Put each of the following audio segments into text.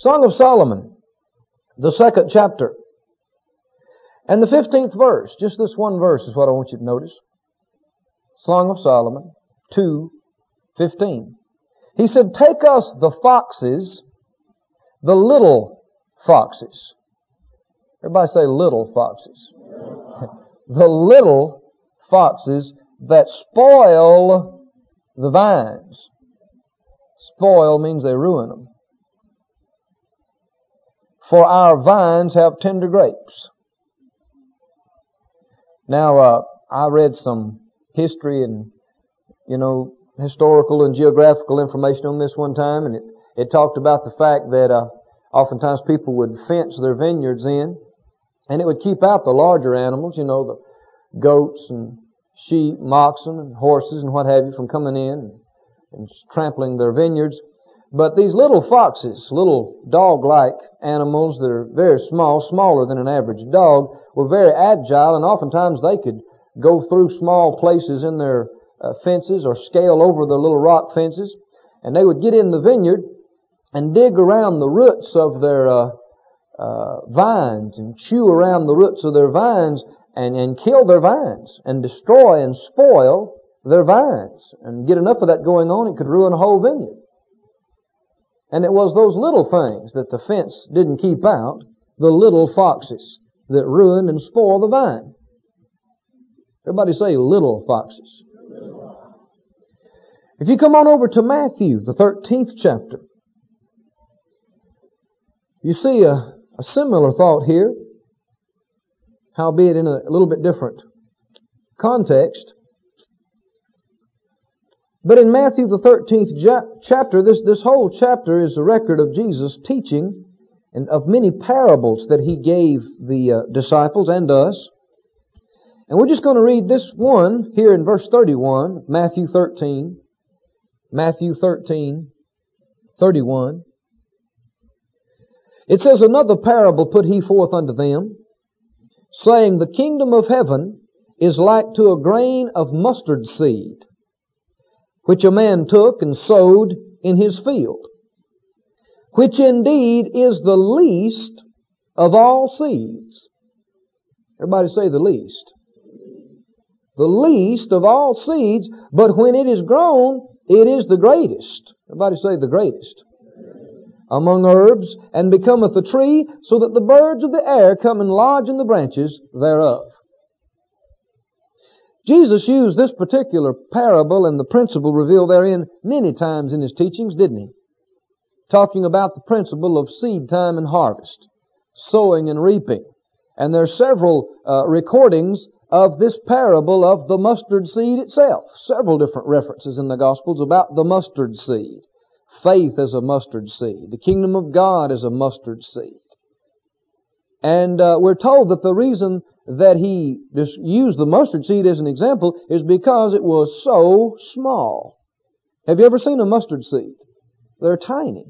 Song of Solomon, the second chapter. And the 15th verse, just this one verse is what I want you to notice. Song of Solomon, 2, 15. He said, take us the foxes, the little foxes. Everybody say little foxes. the little foxes that spoil the vines. Spoil means they ruin them. For our vines have tender grapes. Now, uh, I read some history and, you know, historical and geographical information on this one time, and it, it talked about the fact that uh, oftentimes people would fence their vineyards in, and it would keep out the larger animals, you know, the goats and sheep, oxen, and horses and what have you from coming in and, and trampling their vineyards. But these little foxes, little dog-like animals that are very small, smaller than an average dog, were very agile and oftentimes they could go through small places in their uh, fences or scale over the little rock fences. And they would get in the vineyard and dig around the roots of their uh, uh, vines and chew around the roots of their vines and, and kill their vines and destroy and spoil their vines and get enough of that going on, it could ruin a whole vineyard. And it was those little things that the fence didn't keep out, the little foxes that ruin and spoil the vine. Everybody say little foxes. If you come on over to Matthew, the 13th chapter, you see a, a similar thought here howbeit in a little bit different context. But in Matthew the 13th chapter, this, this whole chapter is a record of Jesus teaching and of many parables that he gave the uh, disciples and us. And we're just going to read this one here in verse 31, Matthew 13. Matthew 13, 31. It says, Another parable put he forth unto them, saying, The kingdom of heaven is like to a grain of mustard seed, which a man took and sowed in his field, which indeed is the least of all seeds. Everybody say the least. The least of all seeds, but when it is grown, it is the greatest. Everybody say the greatest among herbs, and becometh a tree, so that the birds of the air come and lodge in the branches thereof. Jesus used this particular parable and the principle revealed therein many times in his teachings, didn't he? Talking about the principle of seed time and harvest, sowing and reaping. And there are several uh, recordings of this parable of the mustard seed itself. Several different references in the Gospels about the mustard seed. Faith as a mustard seed. The kingdom of God is a mustard seed. And uh, we're told that the reason that he just used the mustard seed as an example is because it was so small. Have you ever seen a mustard seed? They're tiny.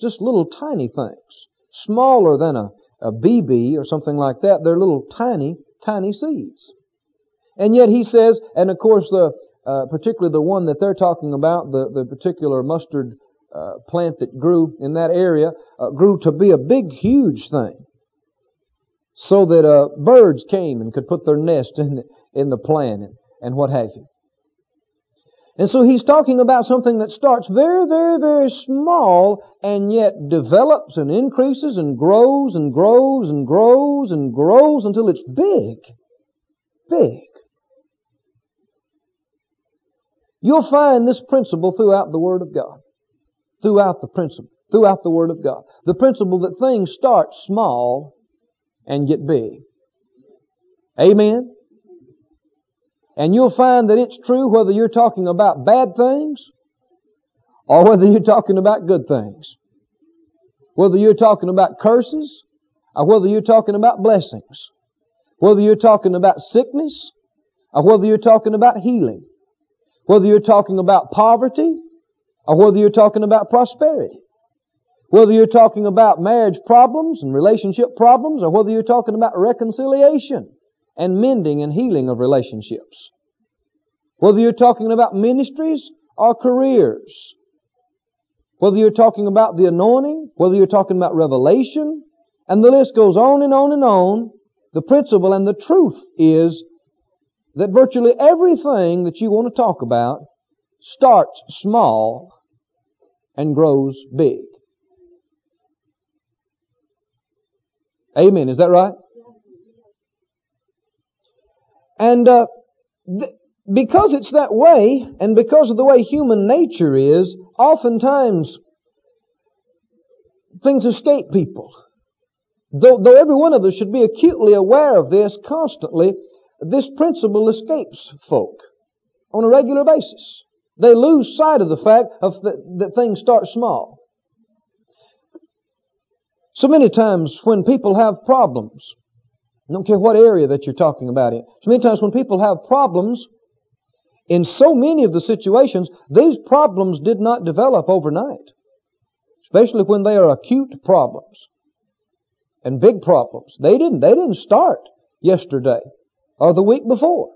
Just little tiny things. Smaller than a, a BB or something like that. They're little tiny, tiny seeds. And yet he says, and of course the, uh, particularly the one that they're talking about, the, the particular mustard uh, plant that grew in that area uh, grew to be a big, huge thing. So that uh, birds came and could put their nest in the, in the plant and, and what have you. And so he's talking about something that starts very, very, very small and yet develops and increases and grows and grows and grows and grows until it's big. Big. You'll find this principle throughout the Word of God throughout the principle, throughout the Word of God. The principle that things start small and get big. Amen? And you'll find that it's true whether you're talking about bad things or whether you're talking about good things. Whether you're talking about curses or whether you're talking about blessings. Whether you're talking about sickness or whether you're talking about healing. Whether you're talking about poverty or whether you're talking about prosperity. Whether you're talking about marriage problems and relationship problems, or whether you're talking about reconciliation and mending and healing of relationships. Whether you're talking about ministries or careers. whether you're talking about the anointing, whether you're talking about revelation, and the list goes on and on and on, the principle and the truth is that virtually everything that you want to talk about starts small and grows big. Amen. Is that right? And uh, th- because it's that way, and because of the way human nature is, oftentimes things escape people. Though, though every one of us should be acutely aware of this constantly, this principle escapes folk on a regular basis. They lose sight of the fact of the, that things start small. So many times when people have problems, I don't care what area that you're talking about in, so many times when people have problems, in so many of the situations, these problems did not develop overnight. Especially when they are acute problems and big problems. They didn't, they didn't start yesterday or the week before.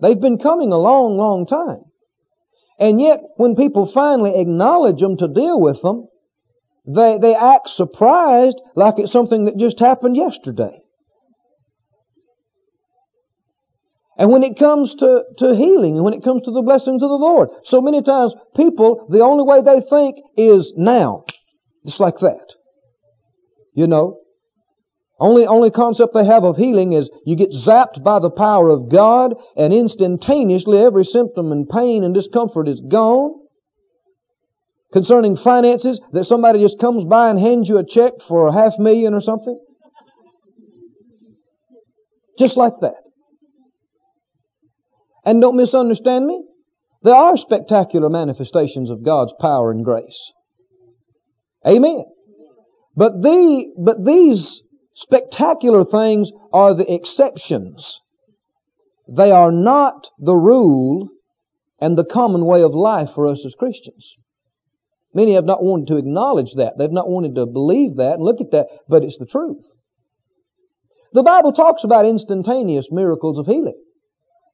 They've been coming a long, long time. And yet, when people finally acknowledge them to deal with them, they, they act surprised like it's something that just happened yesterday. And when it comes to, to healing and when it comes to the blessings of the Lord, so many times people, the only way they think is now. Just like that. You know? Only, only concept they have of healing is you get zapped by the power of God and instantaneously every symptom and pain and discomfort is gone. Concerning finances, that somebody just comes by and hands you a check for a half million or something. Just like that. And don't misunderstand me. There are spectacular manifestations of God's power and grace. Amen. But the, but these spectacular things are the exceptions. They are not the rule and the common way of life for us as Christians. Many have not wanted to acknowledge that. They've not wanted to believe that and look at that, but it's the truth. The Bible talks about instantaneous miracles of healing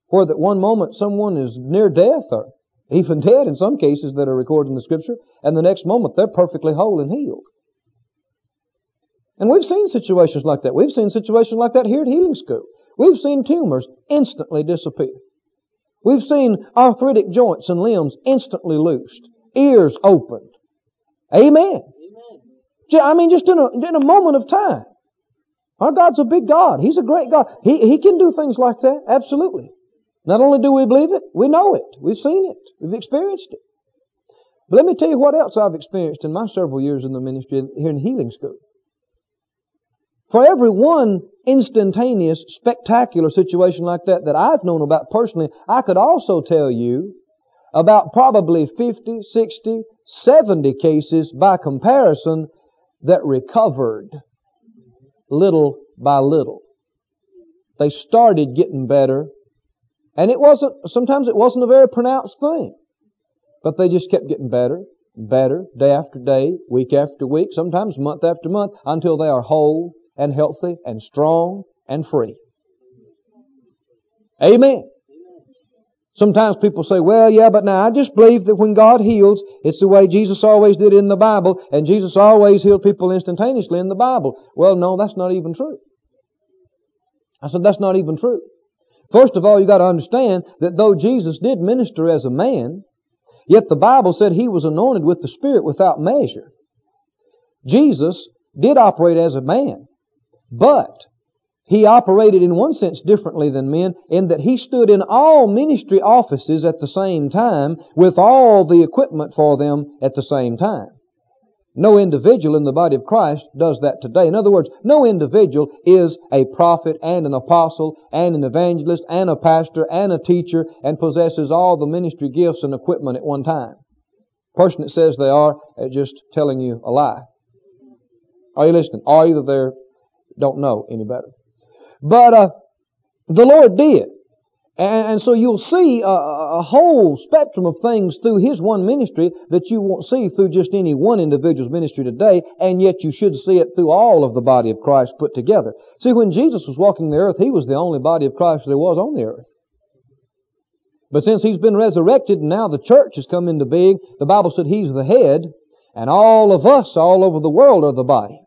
where that one moment someone is near death or even dead in some cases that are recorded in the scripture, and the next moment they're perfectly whole and healed. And we've seen situations like that. We've seen situations like that here at Healing School. We've seen tumors instantly disappear. We've seen arthritic joints and limbs instantly loosed, ears opened. Amen. Amen. I mean, just in a, in a moment of time. Our God's a big God. He's a great God. He, he can do things like that. Absolutely. Not only do we believe it, we know it. We've seen it. We've experienced it. But let me tell you what else I've experienced in my several years in the ministry here in healing school. For every one instantaneous, spectacular situation like that that I've known about personally, I could also tell you about probably 50, 60, 70 cases by comparison that recovered little by little. They started getting better and it wasn't, sometimes it wasn't a very pronounced thing. But they just kept getting better, better, day after day, week after week, sometimes month after month, until they are whole and healthy and strong and free. Amen. Sometimes people say, well, yeah, but now I just believe that when God heals, it's the way Jesus always did in the Bible, and Jesus always healed people instantaneously in the Bible. Well, no, that's not even true. I said, that's not even true. First of all, you got to understand that though Jesus did minister as a man, yet the Bible said he was anointed with the Spirit without measure. Jesus did operate as a man, but he operated in one sense differently than men in that he stood in all ministry offices at the same time with all the equipment for them at the same time. No individual in the body of Christ does that today. In other words, no individual is a prophet and an apostle and an evangelist and a pastor and a teacher and possesses all the ministry gifts and equipment at one time. person that says they are is just telling you a lie. Are you listening? Or either they don't know any better. But uh, the Lord did. And, and, so you'll see a, a, whole spectrum of things through His one ministry that you won't see through just any one individual's ministry today, and yet you should see it through all of the body of Christ put together. See, when Jesus was walking the earth, He was the only body of Christ there was on the earth. But since He's been resurrected and now the church has come into being, the Bible said He's the head, And all of us all over the world are the body.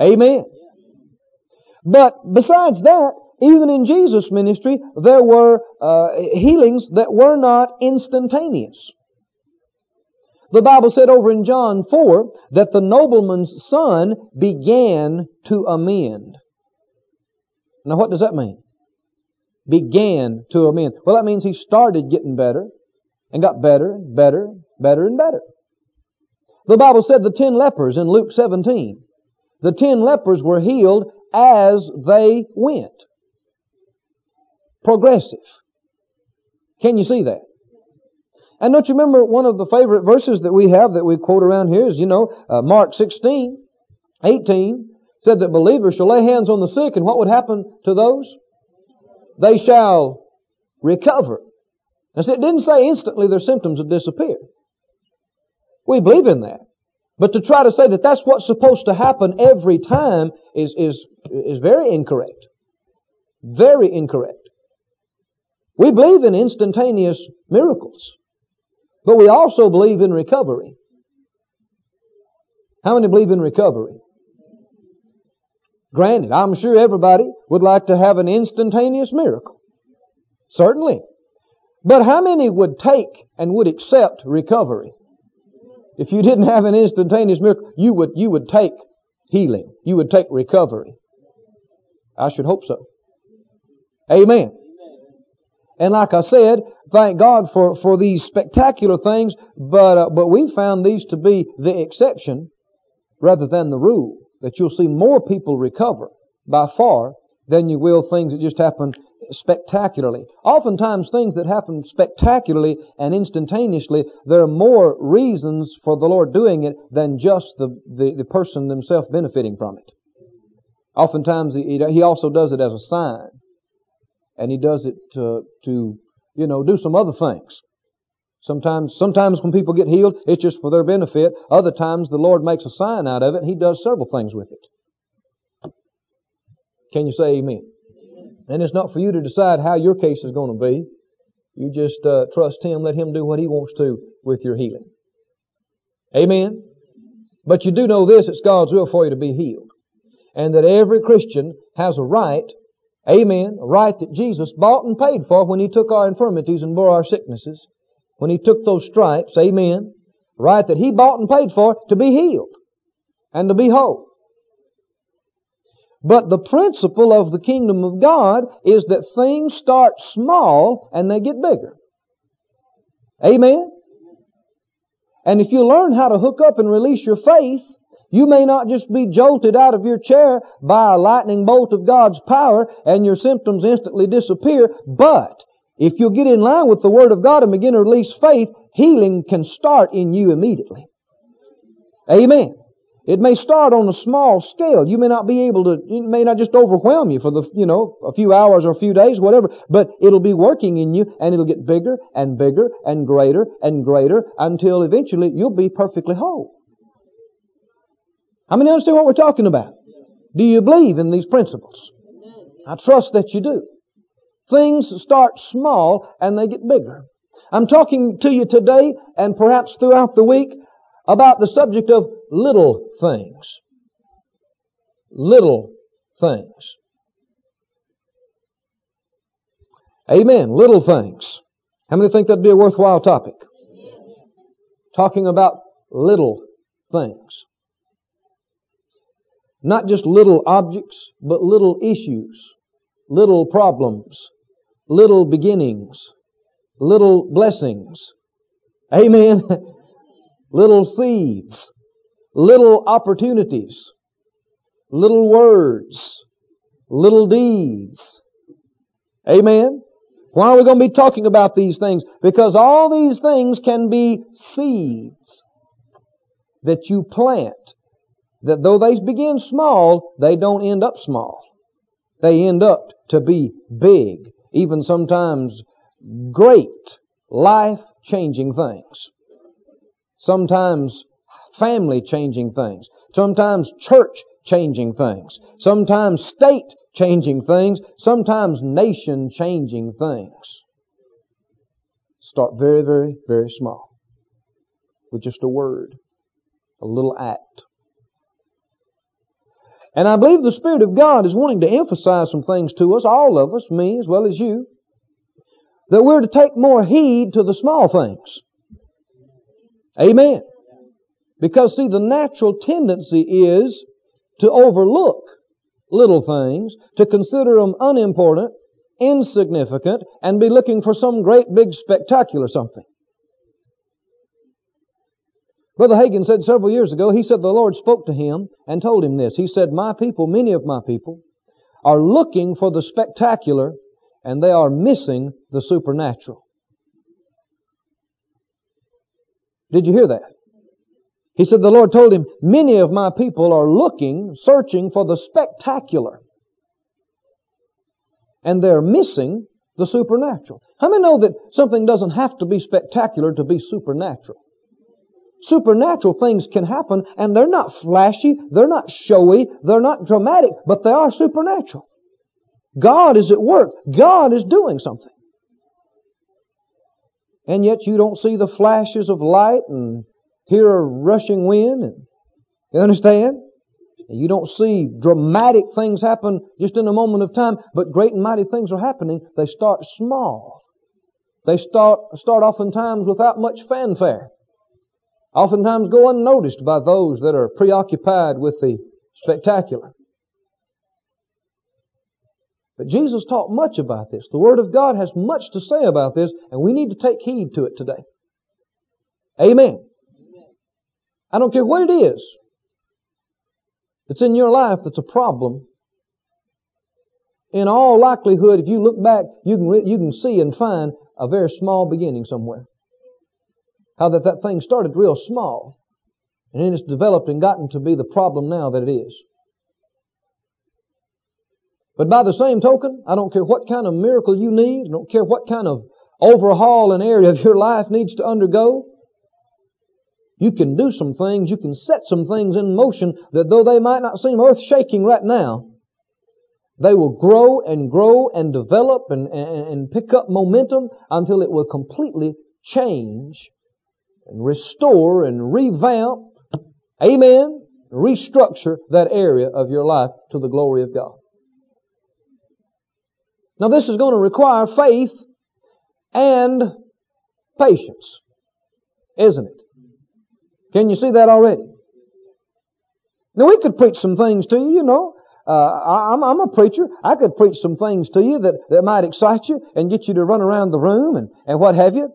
Amen. But besides that, even in Jesus' ministry, there were uh, healings that were not instantaneous. The Bible said over in John 4 that the nobleman's son began to amend. Now what does that mean? Began to amend. Well, that means he started getting better and got better and better, and better and better. The Bible said the ten lepers in Luke 17, the ten lepers were healed as they went. Progressive. Can you see that? And don't you remember one of the favorite verses that we have that we quote around here is, you know, uh, Mark 16, 18 said that believers shall lay hands on the sick and what would happen to those? They shall recover. And see, it didn't say instantly their symptoms would disappear. We believe in that. But to try to say that that's what's supposed to happen every time is, is, is very incorrect. Very incorrect. We believe in instantaneous miracles. But we also believe in recovery. How many believe in recovery? Granted, I'm sure everybody would like to have an instantaneous miracle. Certainly. But how many would take and would accept recovery? If you didn't have an instantaneous miracle, you would, you would take healing. You would take recovery. I should hope so. Amen. And like I said, thank God for, for these spectacular things, but, uh, but we found these to be the exception rather than the rule. That you'll see more people recover by far than you will things that just happen spectacularly. Oftentimes things that happen spectacularly and instantaneously, there are more reasons for the Lord doing it than just the, the, the person themselves benefiting from it. Oftentimes he, he also does it as a sign and he does it to, to, you know, do some other things. Sometimes, sometimes when people get healed, it's just for their benefit. Other times the Lord makes a sign out of it He does several things with it. Can you say amen? And it's not for you to decide how your case is going to be. You just uh, trust Him, let Him do what He wants to with your healing. Amen? But you do know this, it's God's will for you to be healed. And that every Christian has a right Amen. A right that Jesus bought and paid for when He took our infirmities and bore our sicknesses. When He took those stripes. Amen. Right that He bought and paid for to be healed and to be whole. But the principle of the kingdom of God is that things start small and they get bigger. Amen. And if you learn how to hook up and release your faith, you may not just be jolted out of your chair by a lightning bolt of God's power and your symptoms instantly disappear, but if you'll get in line with the Word of God and begin to release faith, healing can start in you immediately. Amen. It may start on a small scale. You may not be able to, it may not just overwhelm you for the, you know, a few hours or a few days, whatever, but it'll be working in you and it'll get bigger and bigger and greater and greater until eventually you'll be perfectly whole. How many understand what we're talking about? Do you believe in these principles? I trust that you do. Things start small and they get bigger. I'm talking to you today and perhaps throughout the week about the subject of little things. Little things. Amen. Little things. How many think that'd be a worthwhile topic? Talking about little things. Not just little objects, but little issues, little problems, little beginnings, little blessings. Amen. little seeds, little opportunities, little words, little deeds. Amen. Why are we going to be talking about these things? Because all these things can be seeds that you plant that though they begin small, they don't end up small. They end up to be big, even sometimes great, life-changing things. Sometimes family-changing things. Sometimes church-changing things. Sometimes state-changing things. Sometimes nation-changing things. Start very, very, very small with just a word a little act. And I believe the Spirit of God is wanting to emphasize some things to us, all of us, me as well as you, that we're to take more heed to the small things. Amen. Because see, the natural tendency is to overlook little things, to consider them unimportant, insignificant, and be looking for some great big spectacular something. Brother Hagin said several years ago, he said the Lord spoke to him and told him this. He said, My people, many of my people, are looking for the spectacular and they are missing the supernatural. Did you hear that? He said the Lord told him, many of my people are looking, searching for the spectacular. And they're missing the supernatural. How many know that something doesn't have to be spectacular to be supernatural? Supernatural things can happen and they're not flashy, they're not showy, they're not dramatic, but they are supernatural. God is at work. God is doing something. And yet you don't see the flashes of light and hear a rushing wind and you understand? You don't see dramatic things happen just in a moment of time, but great and mighty things are happening. They start small. They start, start oftentimes without much fanfare. Oftentimes go unnoticed by those that are preoccupied with the spectacular. But Jesus taught much about this. The Word of God has much to say about this, and we need to take heed to it today. Amen. I don't care what it is that's in your life that's a problem. In all likelihood, if you look back, you can, you can see and find a very small beginning somewhere. How that that thing started real small, and then it's developed and gotten to be the problem now that it is. But by the same token, I don't care what kind of miracle you need, I don't care what kind of overhaul an area of your life needs to undergo. You can do some things, you can set some things in motion that though they might not seem earth shaking right now, they will grow and grow and develop and, and, and pick up momentum until it will completely change and restore and revamp, amen, restructure that area of your life to the glory of God. Now this is going to require faith and patience, isn't it? Can you see that already? Now we could preach some things to you, you know. Uh, I, am I'm a preacher. I could preach some things to you that, that might excite you and get you to run around the room and, and what have you.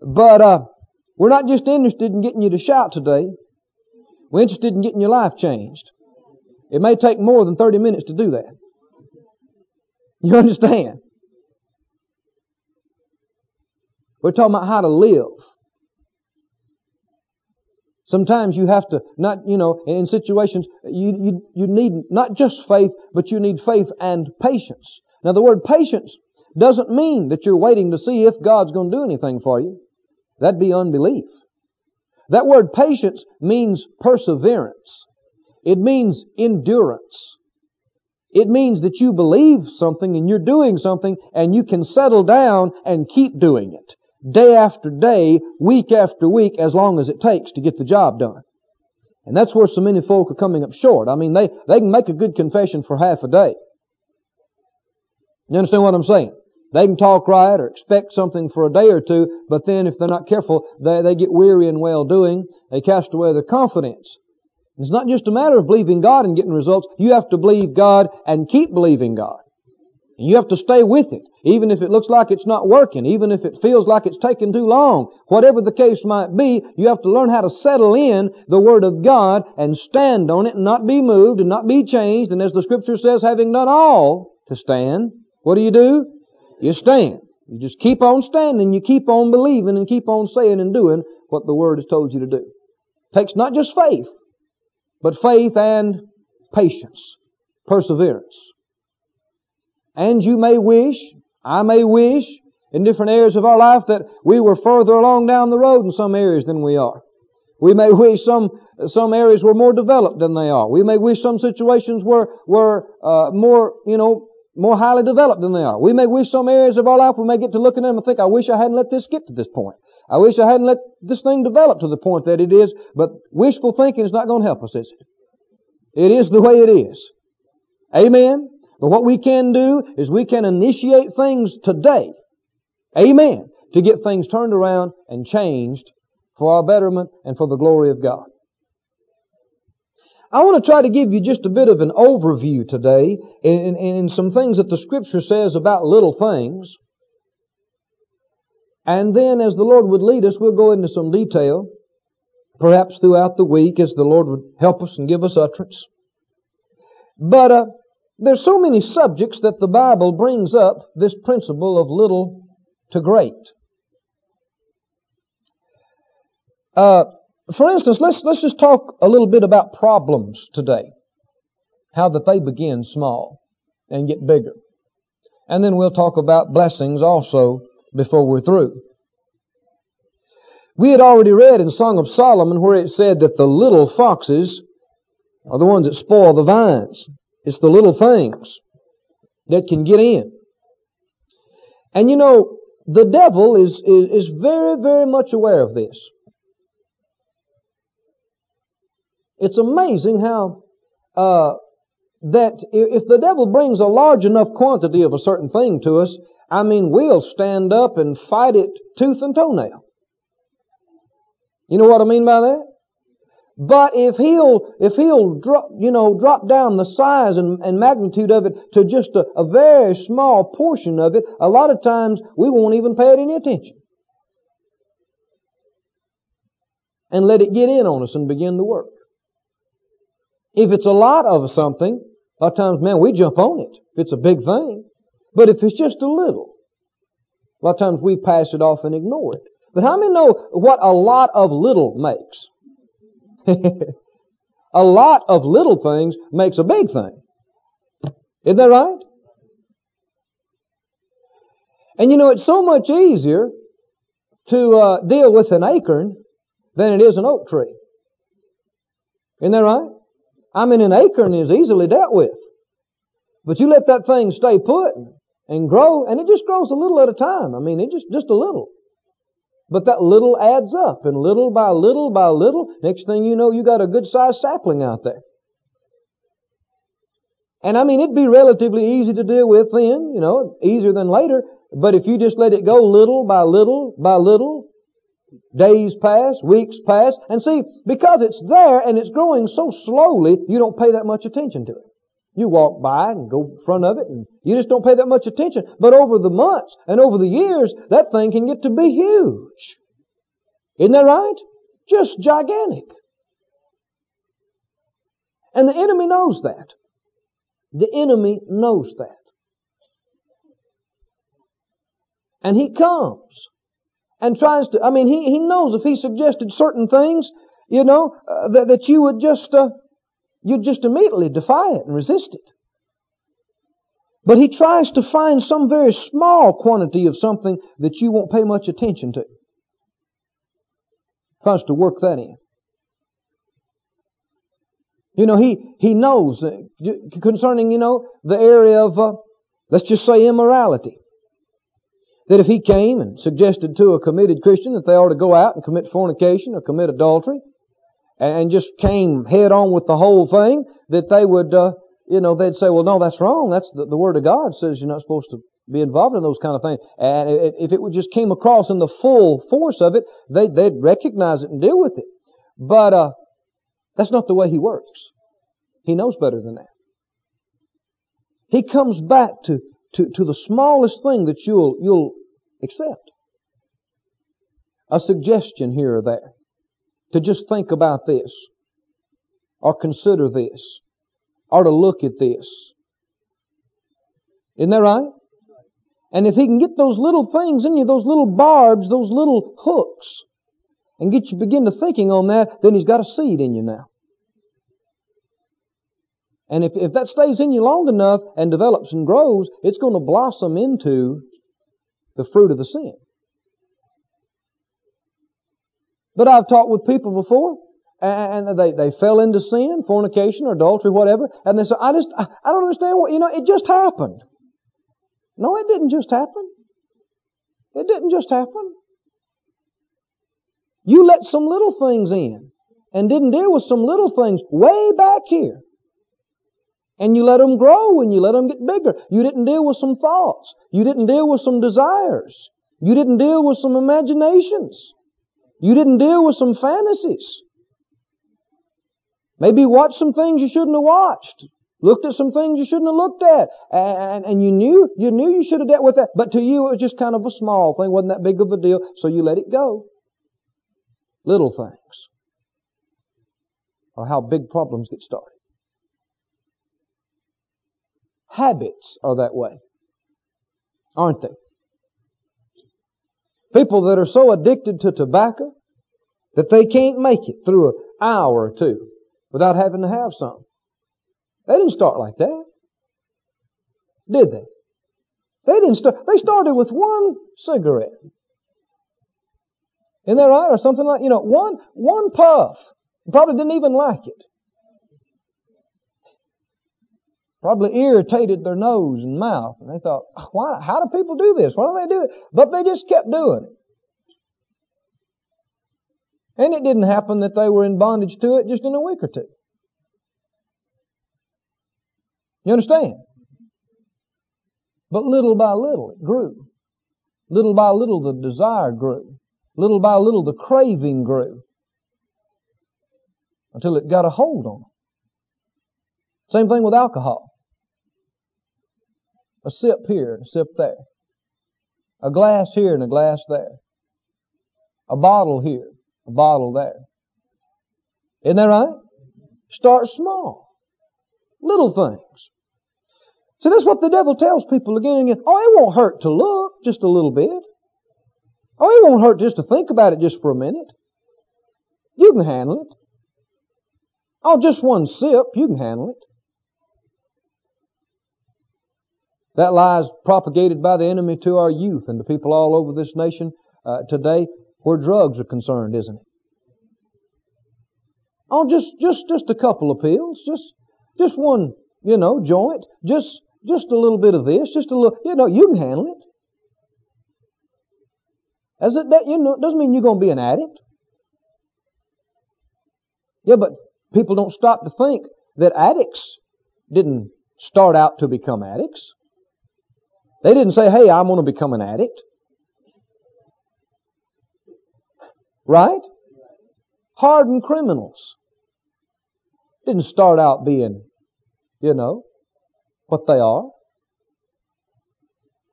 But, uh, we're not just interested in getting you to shout today. We're interested in getting your life changed. It may take more than 30 minutes to do that. You understand? We're talking about how to live. Sometimes you have to not, you know, in situations, you, you, you need not just faith, but you need faith and patience. Now the word patience doesn't mean that you're waiting to see if God's going to do anything for you. That'd be unbelief. That word patience means perseverance. It means endurance. It means that you believe something and you're doing something and you can settle down and keep doing it. Day after day, week after week, as long as it takes to get the job done. And that's where so many folk are coming up short. I mean, they, they can make a good confession for half a day. You understand what I'm saying? They can talk right or expect something for a day or two, but then if they're not careful, they, they get weary in well doing. They cast away their confidence. It's not just a matter of believing God and getting results. You have to believe God and keep believing God. And you have to stay with it, even if it looks like it's not working, even if it feels like it's taking too long. Whatever the case might be, you have to learn how to settle in the Word of God and stand on it and not be moved and not be changed. And as the Scripture says, having done all to stand, what do you do? You stand. You just keep on standing. You keep on believing and keep on saying and doing what the Word has told you to do. It takes not just faith, but faith and patience, perseverance. And you may wish, I may wish, in different areas of our life that we were further along down the road in some areas than we are. We may wish some some areas were more developed than they are. We may wish some situations were were uh, more you know more highly developed than they are. We may wish some areas of our life we may get to look at them and think, I wish I hadn't let this get to this point. I wish I hadn't let this thing develop to the point that it is, but wishful thinking is not going to help us, is it? It is the way it is. Amen? But what we can do is we can initiate things today. Amen. To get things turned around and changed for our betterment and for the glory of God. I want to try to give you just a bit of an overview today in, in, in some things that the scripture says about little things. And then as the Lord would lead us, we'll go into some detail, perhaps throughout the week as the Lord would help us and give us utterance. But uh, there's so many subjects that the Bible brings up this principle of little to great. Uh, for instance, let's, let's just talk a little bit about problems today. How that they begin small and get bigger. And then we'll talk about blessings also before we're through. We had already read in Song of Solomon where it said that the little foxes are the ones that spoil the vines. It's the little things that can get in. And you know, the devil is, is, is very, very much aware of this. It's amazing how uh, that if the devil brings a large enough quantity of a certain thing to us, I mean, we'll stand up and fight it tooth and toenail. You know what I mean by that? But if he'll, if he'll drop, you know, drop down the size and, and magnitude of it to just a, a very small portion of it, a lot of times we won't even pay it any attention. And let it get in on us and begin to work. If it's a lot of something, a lot of times, man, we jump on it if it's a big thing. But if it's just a little, a lot of times we pass it off and ignore it. But how many know what a lot of little makes? a lot of little things makes a big thing. Isn't that right? And you know, it's so much easier to uh, deal with an acorn than it is an oak tree. Isn't that right? I mean, an acorn is easily dealt with. But you let that thing stay put and grow, and it just grows a little at a time. I mean, it just, just a little. But that little adds up, and little by little by little, next thing you know, you got a good sized sapling out there. And I mean, it'd be relatively easy to deal with then, you know, easier than later. But if you just let it go little by little by little, Days pass, weeks pass, and see, because it's there and it's growing so slowly, you don't pay that much attention to it. You walk by and go in front of it and you just don't pay that much attention. But over the months and over the years, that thing can get to be huge. Isn't that right? Just gigantic. And the enemy knows that. The enemy knows that. And he comes and tries to, I mean, he, he knows if he suggested certain things, you know, uh, that, that you would just, uh, you'd just immediately defy it and resist it. But he tries to find some very small quantity of something that you won't pay much attention to. Tries to work that in. You know, he, he knows concerning, you know, the area of, uh, let's just say immorality that if he came and suggested to a committed Christian that they ought to go out and commit fornication or commit adultery, and just came head on with the whole thing, that they would, uh, you know, they'd say, well, no, that's wrong. That's the, the Word of God says you're not supposed to be involved in those kind of things. And if it would just came across in the full force of it, they, they'd recognize it and deal with it. But, uh, that's not the way He works. He knows better than that. He comes back to to, to the smallest thing that you'll, you'll accept. A suggestion here or there. To just think about this. Or consider this. Or to look at this. Isn't that right? And if he can get those little things in you, those little barbs, those little hooks, and get you begin to thinking on that, then he's got a seed in you now. And if, if that stays in you long enough and develops and grows, it's going to blossom into the fruit of the sin. But I've talked with people before, and they, they fell into sin, fornication or adultery, whatever, and they say, I just, I, I don't understand what, you know, it just happened. No, it didn't just happen. It didn't just happen. You let some little things in and didn't deal with some little things way back here. And you let them grow and you let them get bigger. You didn't deal with some thoughts. You didn't deal with some desires. You didn't deal with some imaginations. You didn't deal with some fantasies. Maybe watch some things you shouldn't have watched. Looked at some things you shouldn't have looked at. And, and you knew, you knew you should have dealt with that. But to you it was just kind of a small thing. Wasn't that big of a deal. So you let it go. Little things are how big problems get started. Habits are that way. Aren't they? People that are so addicted to tobacco that they can't make it through an hour or two without having to have some. They didn't start like that. Did they? They didn't start, they started with one cigarette. Isn't that right? Or something like, you know, one, one puff. Probably didn't even like it. Probably irritated their nose and mouth. And they thought, why, how do people do this? Why do they do it? But they just kept doing it. And it didn't happen that they were in bondage to it just in a week or two. You understand? But little by little it grew. Little by little the desire grew. Little by little the craving grew. Until it got a hold on them. Same thing with alcohol. A sip here and a sip there. A glass here and a glass there. A bottle here, a bottle there. Isn't that right? Start small. Little things. See, that's what the devil tells people again and again. Oh, it won't hurt to look just a little bit. Oh, it won't hurt just to think about it just for a minute. You can handle it. Oh, just one sip, you can handle it. That lie is propagated by the enemy to our youth and to people all over this nation uh, today where drugs are concerned, isn't it? Oh, just, just, just a couple of pills, just, just one, you know, joint, just, just a little bit of this, just a little, you know, you can handle it. As it, that, you know, doesn't mean you're going to be an addict. Yeah, but people don't stop to think that addicts didn't start out to become addicts. They didn't say, hey, I'm going to become an addict. Right? Hardened criminals didn't start out being, you know, what they are.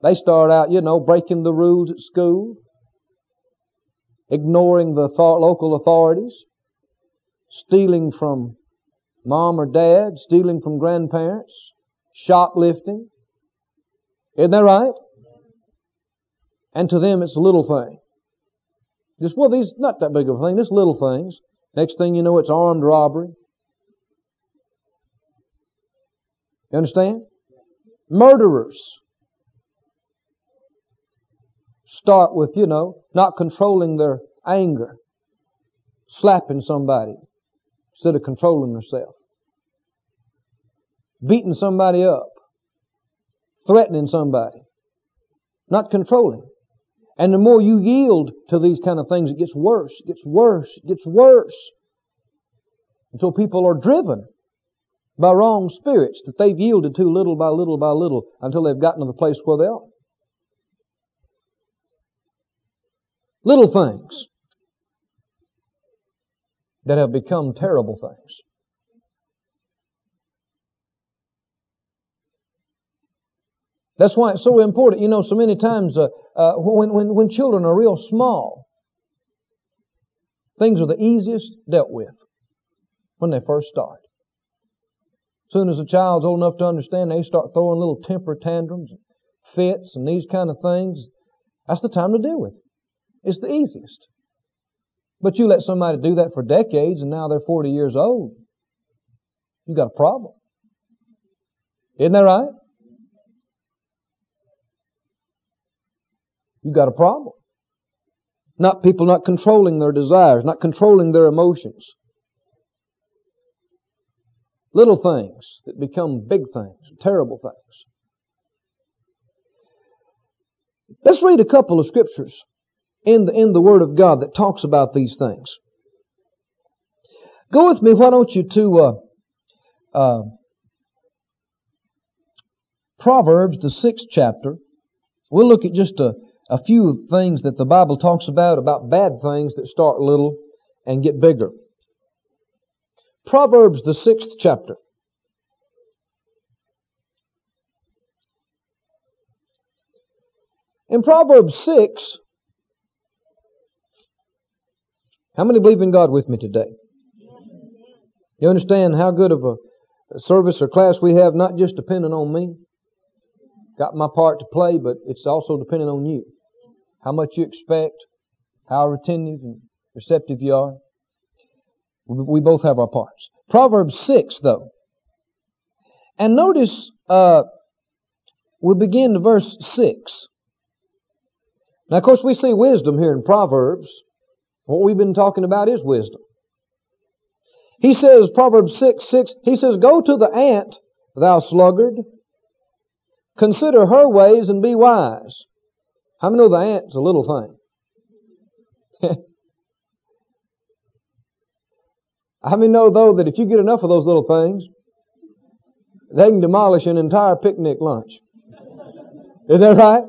They start out, you know, breaking the rules at school, ignoring the local authorities, stealing from mom or dad, stealing from grandparents, shoplifting. Isn't that right? And to them, it's a little thing. Just, well, these, not that big of a thing, just little things. Next thing you know, it's armed robbery. You understand? Murderers start with, you know, not controlling their anger, slapping somebody instead of controlling themselves, beating somebody up, threatening somebody, not controlling. And the more you yield to these kind of things, it gets worse, it gets worse, it gets worse. Until people are driven by wrong spirits that they've yielded to little by little by little until they've gotten to the place where they are. Little things that have become terrible things. That's why it's so important. You know, so many times uh, uh, when, when, when children are real small, things are the easiest dealt with when they first start. As soon as a child's old enough to understand, they start throwing little temper tantrums, and fits, and these kind of things. That's the time to deal with it. It's the easiest. But you let somebody do that for decades, and now they're 40 years old. You got a problem. Isn't that right? You got a problem. Not people not controlling their desires, not controlling their emotions. Little things that become big things, terrible things. Let's read a couple of scriptures in the, in the Word of God that talks about these things. Go with me, why don't you, to uh, uh, Proverbs, the sixth chapter. We'll look at just a, a few things that the Bible talks about, about bad things that start little and get bigger. Proverbs, the sixth chapter. In Proverbs 6, how many believe in God with me today? You understand how good of a service or class we have, not just depending on me. Got my part to play, but it's also dependent on you. How much you expect, how retentive and receptive you are. We both have our parts. Proverbs 6, though. And notice, uh, we begin to verse 6. Now, of course, we see wisdom here in Proverbs. What we've been talking about is wisdom. He says, Proverbs 6, 6, he says, Go to the ant, thou sluggard. Consider her ways and be wise. How many know the ant's a little thing? How many know though that if you get enough of those little things, they can demolish an entire picnic lunch? Is that right?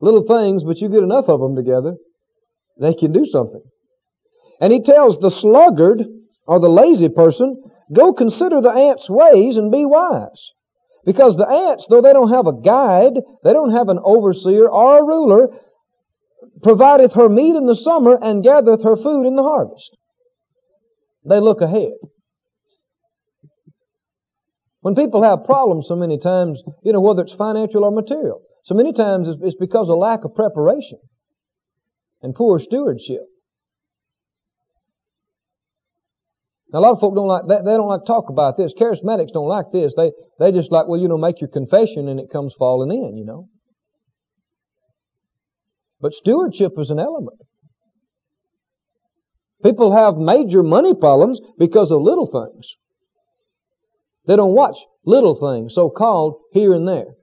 Little things, but you get enough of them together, they can do something. And he tells the sluggard, or the lazy person, go consider the ant's ways and be wise. Because the ants, though they don't have a guide, they don't have an overseer or a ruler, provideth her meat in the summer and gathereth her food in the harvest. They look ahead. When people have problems so many times, you know, whether it's financial or material, so many times it's because of lack of preparation and poor stewardship. Now, a lot of folk don't like that. They don't like to talk about this. Charismatics don't like this. They, they just like, well, you know, make your confession and it comes falling in, you know. But stewardship is an element. People have major money problems because of little things. They don't watch little things, so called here and there.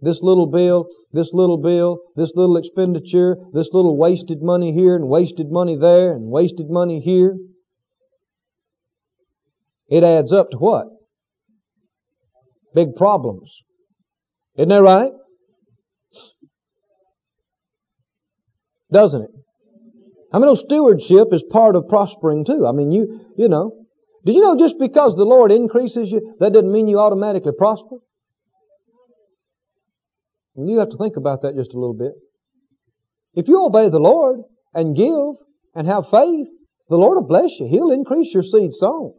This little bill, this little bill, this little expenditure, this little wasted money here and wasted money there and wasted money here. It adds up to what? Big problems. Isn't that right? Doesn't it? I mean, stewardship is part of prospering too. I mean, you, you know. Did you know just because the Lord increases you, that doesn't mean you automatically prosper? And you have to think about that just a little bit. If you obey the Lord and give and have faith, the Lord will bless you. He'll increase your seed sown.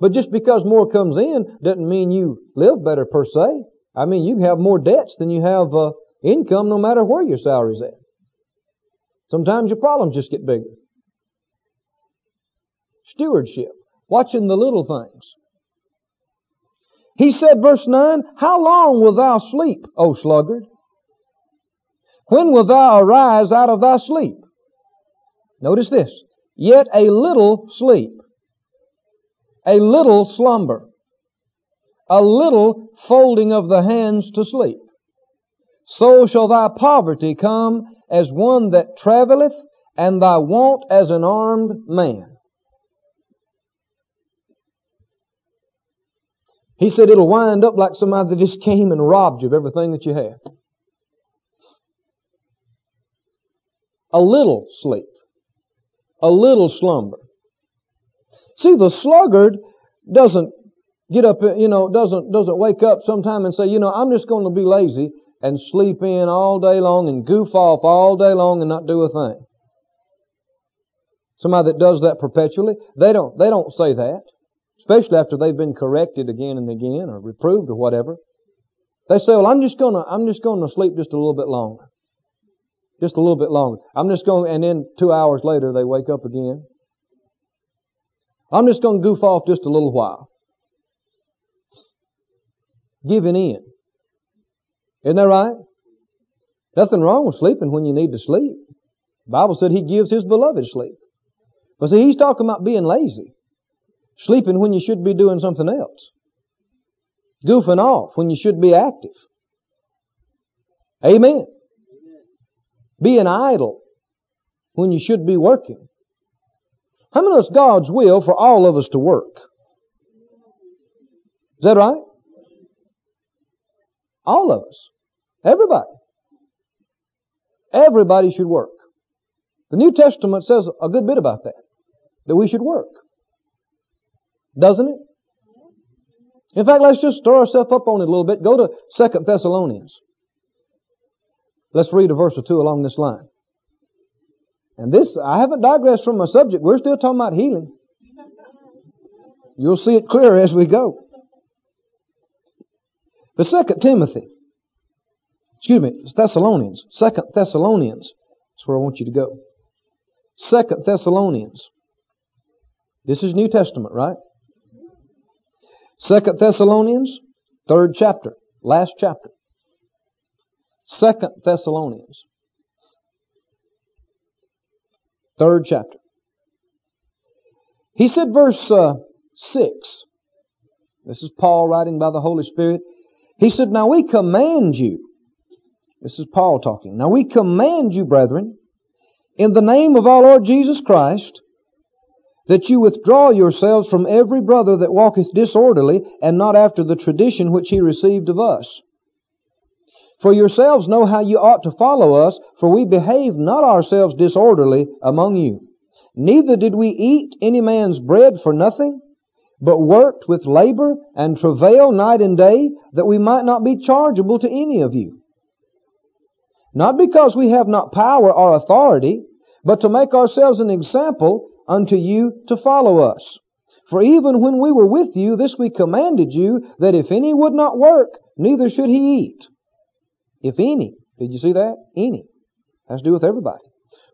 But just because more comes in doesn't mean you live better per se. I mean, you can have more debts than you have uh, income no matter where your salary's at. Sometimes your problems just get bigger. Stewardship. Watching the little things. He said, verse 9, How long wilt thou sleep, O sluggard? When wilt thou arise out of thy sleep? Notice this. Yet a little sleep. A little slumber. A little folding of the hands to sleep. So shall thy poverty come as one that travelleth, and thy want as an armed man. He said it'll wind up like somebody that just came and robbed you of everything that you have. A little sleep. A little slumber. See, the sluggard doesn't get up, you know, doesn't, doesn't wake up sometime and say, you know, I'm just going to be lazy and sleep in all day long and goof off all day long and not do a thing. Somebody that does that perpetually, they don't, they don't say that. Especially after they've been corrected again and again or reproved or whatever. They say, well, I'm just gonna, I'm just gonna sleep just a little bit longer. Just a little bit longer. I'm just going, and then two hours later they wake up again. I'm just going to goof off just a little while. Giving in. Isn't that right? Nothing wrong with sleeping when you need to sleep. The Bible said He gives His beloved sleep. But see, He's talking about being lazy. Sleeping when you should be doing something else. Goofing off when you should be active. Amen. being idle when you should be working. How many of it's God's will for all of us to work? Is that right? All of us. Everybody. Everybody should work. The New Testament says a good bit about that. That we should work. Doesn't it? In fact, let's just stir ourselves up on it a little bit. Go to Second Thessalonians. Let's read a verse or two along this line. And this, I haven't digressed from my subject. We're still talking about healing. You'll see it clearer as we go. The second Timothy, excuse me, Thessalonians, second Thessalonians. That's where I want you to go. Second Thessalonians. This is New Testament, right? Second Thessalonians, third chapter, last chapter. Second Thessalonians, third chapter. He said, verse uh, six. This is Paul writing by the Holy Spirit. He said, "Now we command you." This is Paul talking. Now we command you, brethren, in the name of our Lord Jesus Christ, that you withdraw yourselves from every brother that walketh disorderly, and not after the tradition which he received of us. For yourselves know how you ought to follow us, for we behaved not ourselves disorderly among you. Neither did we eat any man's bread for nothing, but worked with labor and travail night and day, that we might not be chargeable to any of you. Not because we have not power or authority, but to make ourselves an example unto you to follow us. For even when we were with you, this we commanded you, that if any would not work, neither should he eat. If any. Did you see that? Any. Has to do with everybody.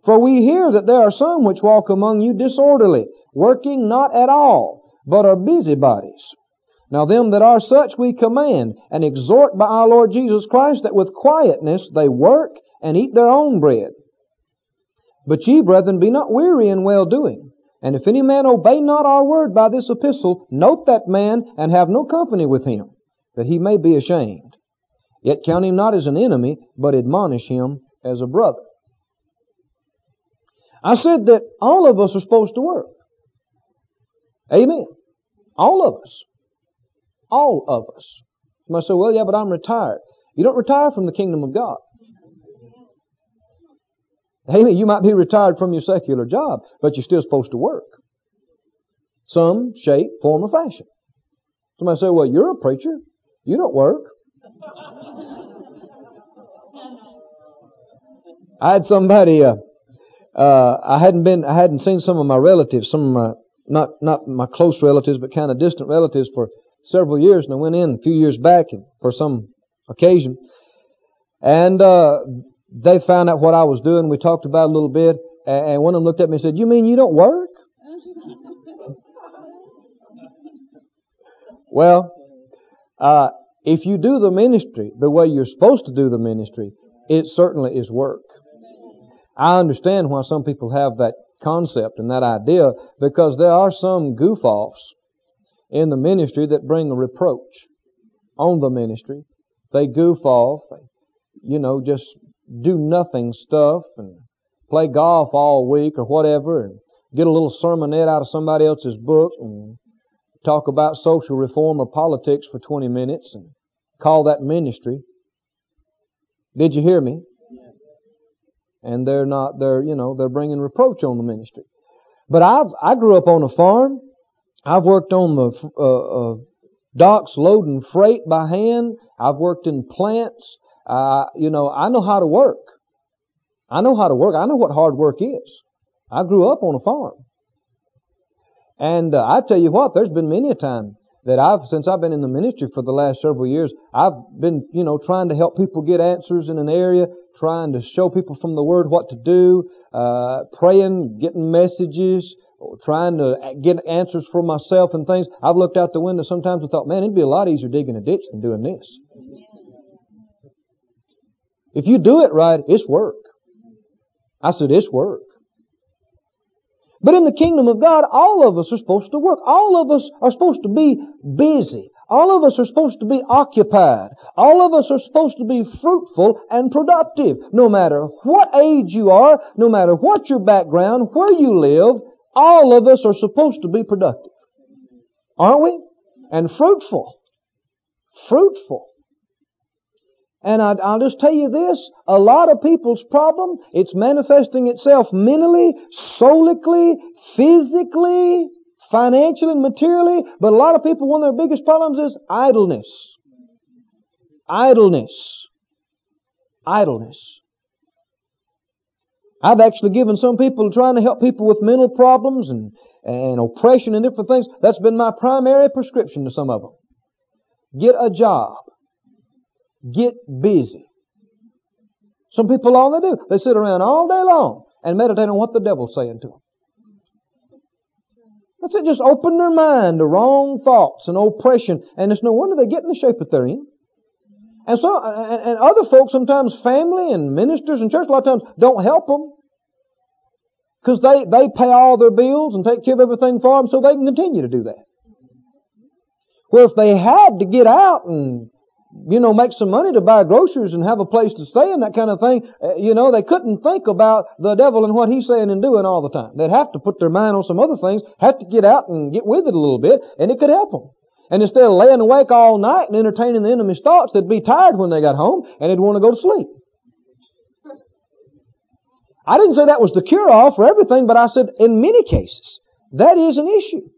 For we hear that there are some which walk among you disorderly, working not at all, but are busybodies. Now them that are such we command and exhort by our Lord Jesus Christ that with quietness they work and eat their own bread. But ye, brethren, be not weary in well doing. And if any man obey not our word by this epistle, note that man and have no company with him, that he may be ashamed. Yet count him not as an enemy, but admonish him as a brother. I said that all of us are supposed to work. Amen. All of us. All of us. Somebody say, well, yeah, but I'm retired. You don't retire from the kingdom of God. Amen. You might be retired from your secular job, but you're still supposed to work. Some shape, form, or fashion. Somebody say, well, you're a preacher. You don't work. I had somebody, uh, uh, I hadn't been, I hadn't seen some of my relatives, some of my, not, not my close relatives, but kind of distant relatives for several years, and I went in a few years back for some occasion. And, uh, they found out what I was doing. We talked about it a little bit, and one of them looked at me and said, "You mean you don't work?" well, uh, if you do the ministry the way you're supposed to do the ministry, it certainly is work. I understand why some people have that concept and that idea because there are some goof offs in the ministry that bring a reproach on the ministry. They goof off, you know, just do nothing stuff and play golf all week or whatever and get a little sermonette out of somebody else's book and talk about social reform or politics for 20 minutes and call that ministry. Did you hear me? And they're not, they're, you know, they're bringing reproach on the ministry. But I've, I grew up on a farm. I've worked on the, uh, uh, docks loading freight by hand. I've worked in plants. Uh, you know, I know how to work. I know how to work. I know what hard work is. I grew up on a farm. And uh, I tell you what, there's been many a time that I've, since I've been in the ministry for the last several years, I've been, you know, trying to help people get answers in an area, trying to show people from the Word what to do, uh, praying, getting messages, trying to get answers for myself and things. I've looked out the window sometimes and thought, man, it'd be a lot easier digging a ditch than doing this. If you do it right, it's work. I said, it's work. But in the kingdom of God, all of us are supposed to work. All of us are supposed to be busy. All of us are supposed to be occupied. All of us are supposed to be fruitful and productive. No matter what age you are, no matter what your background, where you live, all of us are supposed to be productive. Aren't we? And fruitful. Fruitful. And I, will just tell you this, a lot of people's problem, it's manifesting itself mentally, solically, physically, financially and materially, but a lot of people, one of their biggest problems is idleness. Idleness. Idleness. I've actually given some people trying to help people with mental problems and, and oppression and different things. That's been my primary prescription to some of them. Get a job. Get busy. Some people all they do, they sit around all day long and meditate on what the devil's saying to them. That's it. Just open their mind to wrong thoughts and oppression, and it's no wonder they get in the shape that they're in. And so, and, other folks, sometimes family and ministers and church, a lot of times don't help them because they they pay all their bills and take care of everything for them, so they can continue to do that. Well, if they had to get out and you know, make some money to buy groceries and have a place to stay and that kind of thing, uh, you know, they couldn't think about the devil and what he's saying and doing all the time. They'd have to put their mind on some other things, have to get out and get with it a little bit, and it could help them. And instead of laying awake all night and entertaining the enemy's thoughts, they'd be tired when they got home and they'd want to go to sleep. I didn't say that was the cure-all for everything, but I said in many cases, that is an issue.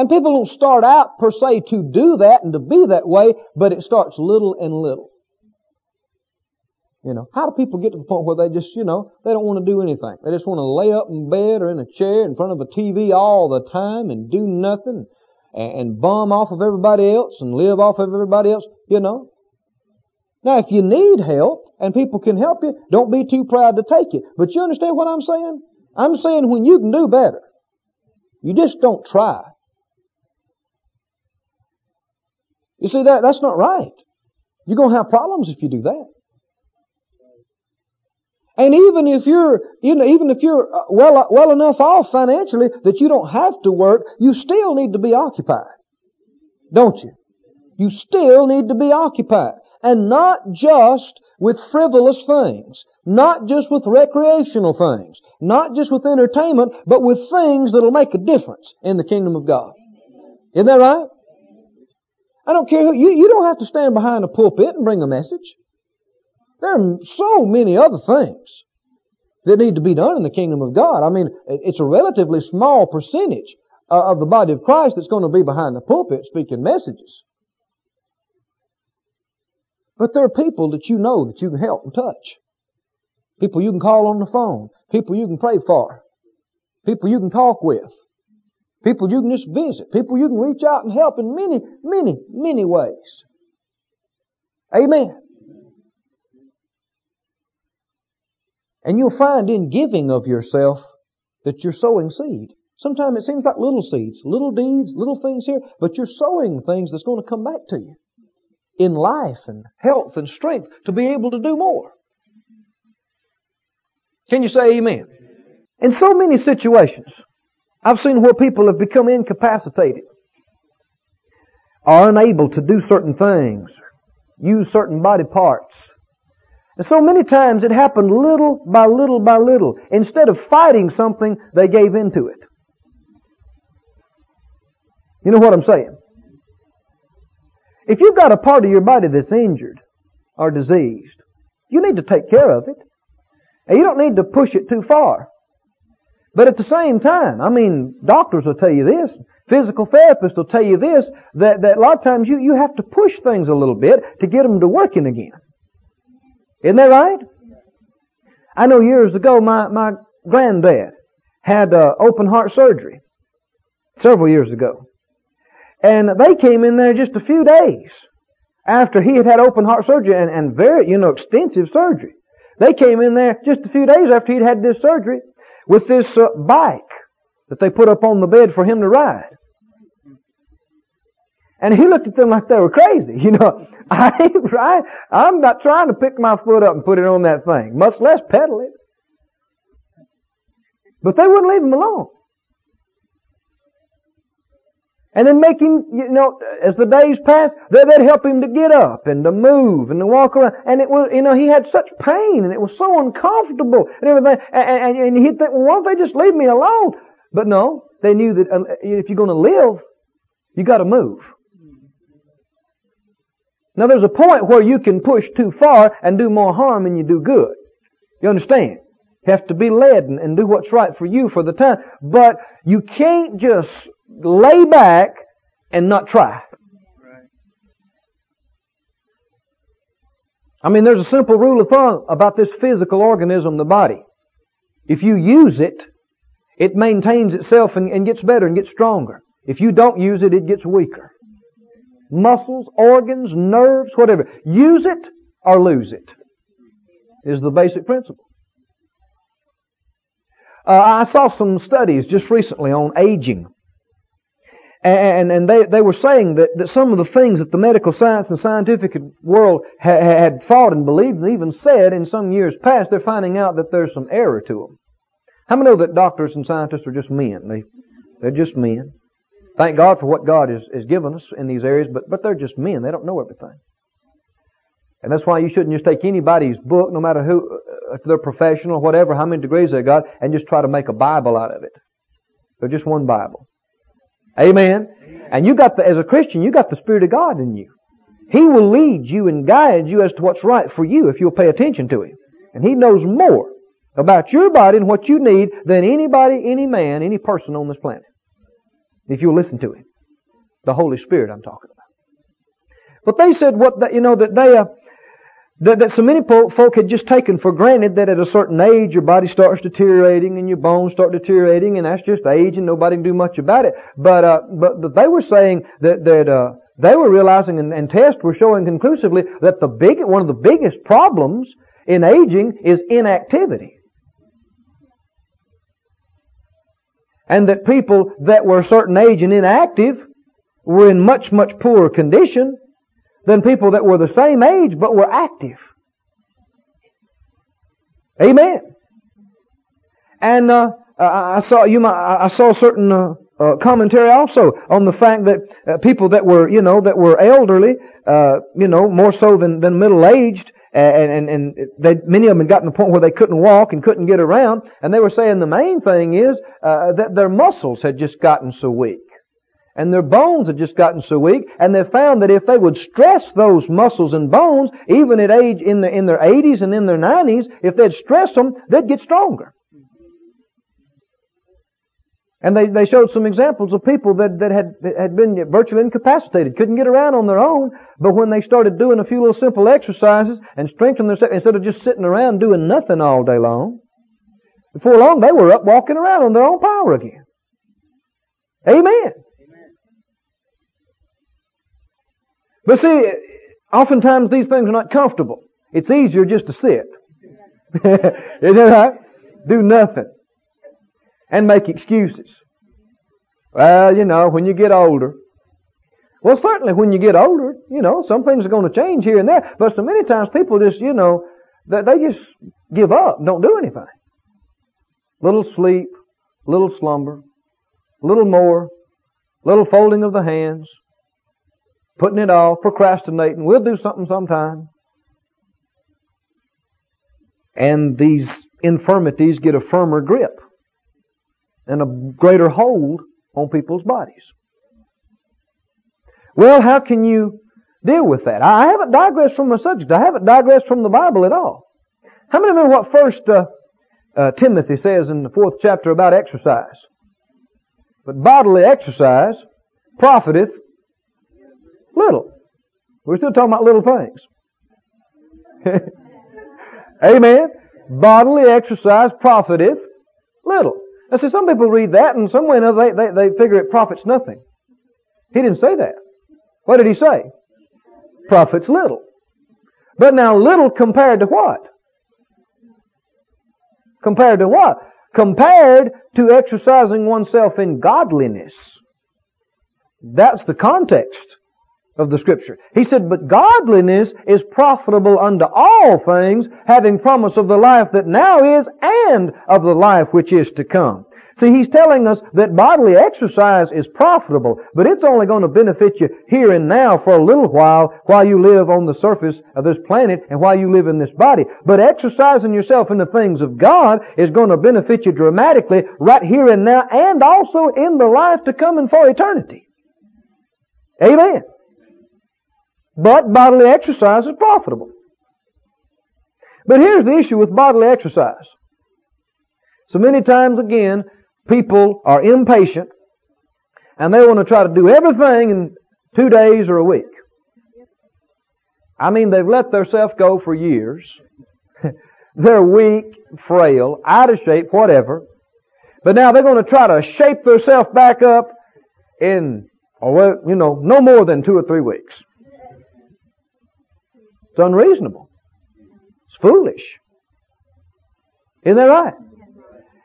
And people don't start out per se to do that and to be that way, but it starts little and little. You know, how do people get to the point where they just, you know, they don't want to do anything. They just want to lay up in bed or in a chair in front of a TV all the time and do nothing and, and bum off of everybody else and live off of everybody else, you know. Now, if you need help and people can help you, don't be too proud to take it. But you understand what I'm saying? I'm saying when you can do better, you just don't try. You see, that, that's not right. You're going to have problems if you do that. And even if you're, you know, even if you're uh, well, well enough off financially that you don't have to work, you still need to be occupied. Don't you? You still need to be occupied. And not just with frivolous things. Not just with recreational things. Not just with entertainment, but with things that'll make a difference in the kingdom of God. Isn't that right? I don't care who, you, you don't have to stand behind a pulpit and bring a message. There are so many other things that need to be done in the kingdom of God. I mean, it's a relatively small percentage of the body of Christ that's going to be behind the pulpit speaking messages. But there are people that you know that you can help and touch. People you can call on the phone. People you can pray for. People you can talk with. People you can just visit. People you can reach out and help in many, many, many ways. Amen. And you'll find in giving of yourself that you're sowing seed. Sometimes it seems like little seeds, little deeds, little things here, but you're sowing things that's going to come back to you in life and health and strength to be able to do more. Can you say amen? In so many situations, I've seen where people have become incapacitated, are unable to do certain things, use certain body parts. And so many times it happened little by little by little. Instead of fighting something, they gave into it. You know what I'm saying? If you've got a part of your body that's injured or diseased, you need to take care of it. And you don't need to push it too far. But at the same time, I mean, doctors will tell you this, physical therapists will tell you this, that, that a lot of times you, you have to push things a little bit to get them to working again. Isn't that right? I know years ago my, my granddad had uh, open heart surgery several years ago. And they came in there just a few days after he had had open heart surgery and, and very, you know, extensive surgery. They came in there just a few days after he'd had this surgery with this uh, bike that they put up on the bed for him to ride. And he looked at them like they were crazy. You know, I ain't right. I'm not trying to pick my foot up and put it on that thing, much less pedal it. But they wouldn't leave him alone. And then make him, you know, as the days passed, they'd help him to get up and to move and to walk around. And it was, you know, he had such pain and it was so uncomfortable and everything. And, and, and he'd think, well, why don't they just leave me alone? But no, they knew that uh, if you're going to live, you got to move. Now there's a point where you can push too far and do more harm than you do good. You understand? You have to be led and, and do what's right for you for the time. But you can't just lay back and not try. I mean, there's a simple rule of thumb about this physical organism, the body. If you use it, it maintains itself and, and, gets better and gets stronger. If you don't use it, it gets weaker. Muscles, organs, nerves, whatever. Use it or lose it is the basic principle. Uh, I saw some studies just recently on aging. And, and they, they were saying that, that some of the things that the medical science and scientific world ha, had thought and believed and even said in some years past, they're finding out that there's some error to them. How many know that doctors and scientists are just men? They, they're just men. Thank God for what God has, has given us in these areas, but, but they're just men. They don't know everything. And that's why you shouldn't just take anybody's book, no matter who, uh, if they're professional or whatever, how many degrees they got, and just try to make a Bible out of it. They're just one Bible. Amen. And you got the, as a Christian, you got the Spirit of God in you. He will lead you and guide you as to what's right for you if you'll pay attention to Him. And He knows more about your body and what you need than anybody, any man, any person on this planet. If you'll listen to Him. The Holy Spirit I'm talking about. But they said what, that, you know, that they, uh, that, that so many folk had just taken for granted that at a certain age your body starts deteriorating and your bones start deteriorating and that's just age and nobody can do much about it. But, uh, but they were saying that, that, uh, they were realizing and, and tests were showing conclusively that the big, one of the biggest problems in aging is inactivity. And that people that were a certain age and inactive were in much, much poorer condition than people that were the same age but were active. Amen. And uh, I saw you. Might I saw certain uh, uh, commentary also on the fact that uh, people that were, you know, that were elderly, uh, you know, more so than than middle aged, and and and they, many of them had gotten to the point where they couldn't walk and couldn't get around, and they were saying the main thing is uh, that their muscles had just gotten so weak and their bones had just gotten so weak, and they found that if they would stress those muscles and bones, even at age in, the, in their 80s and in their 90s, if they'd stress them, they'd get stronger. And they, they showed some examples of people that, that had, had been virtually incapacitated, couldn't get around on their own, but when they started doing a few little simple exercises and strengthening themselves, instead of just sitting around doing nothing all day long, before long they were up walking around on their own power again. Amen. But see, oftentimes these things are not comfortable. It's easier just to sit. Isn't it right? Do nothing. And make excuses. Well, you know, when you get older. Well, certainly when you get older, you know, some things are going to change here and there. But so many times people just, you know, that they just give up, don't do anything. Little sleep, little slumber, little more, little folding of the hands, putting it off, procrastinating. We'll do something sometime. And these infirmities get a firmer grip and a greater hold on people's bodies. Well, how can you deal with that? I haven't digressed from the subject. I haven't digressed from the Bible at all. How many remember what First uh, uh, Timothy says in the fourth chapter about exercise? But bodily exercise profiteth Little. We're still talking about little things. Amen. Bodily exercise profiteth little. Now see, some people read that and some way or another they, they, they figure it profits nothing. He didn't say that. What did he say? Profits little. But now little compared to what? Compared to what? Compared to exercising oneself in godliness. That's the context of the scripture. He said, but godliness is profitable unto all things, having promise of the life that now is and of the life which is to come. See, he's telling us that bodily exercise is profitable, but it's only going to benefit you here and now for a little while, while you live on the surface of this planet and while you live in this body. But exercising yourself in the things of God is going to benefit you dramatically right here and now and also in the life to come and for eternity. Amen. But bodily exercise is profitable. But here's the issue with bodily exercise. So many times again, people are impatient and they want to try to do everything in two days or a week. I mean, they've let themselves go for years. they're weak, frail, out of shape, whatever. But now they're going to try to shape themselves back up in, oh, you know, no more than two or three weeks. Unreasonable. It's foolish. Isn't that right?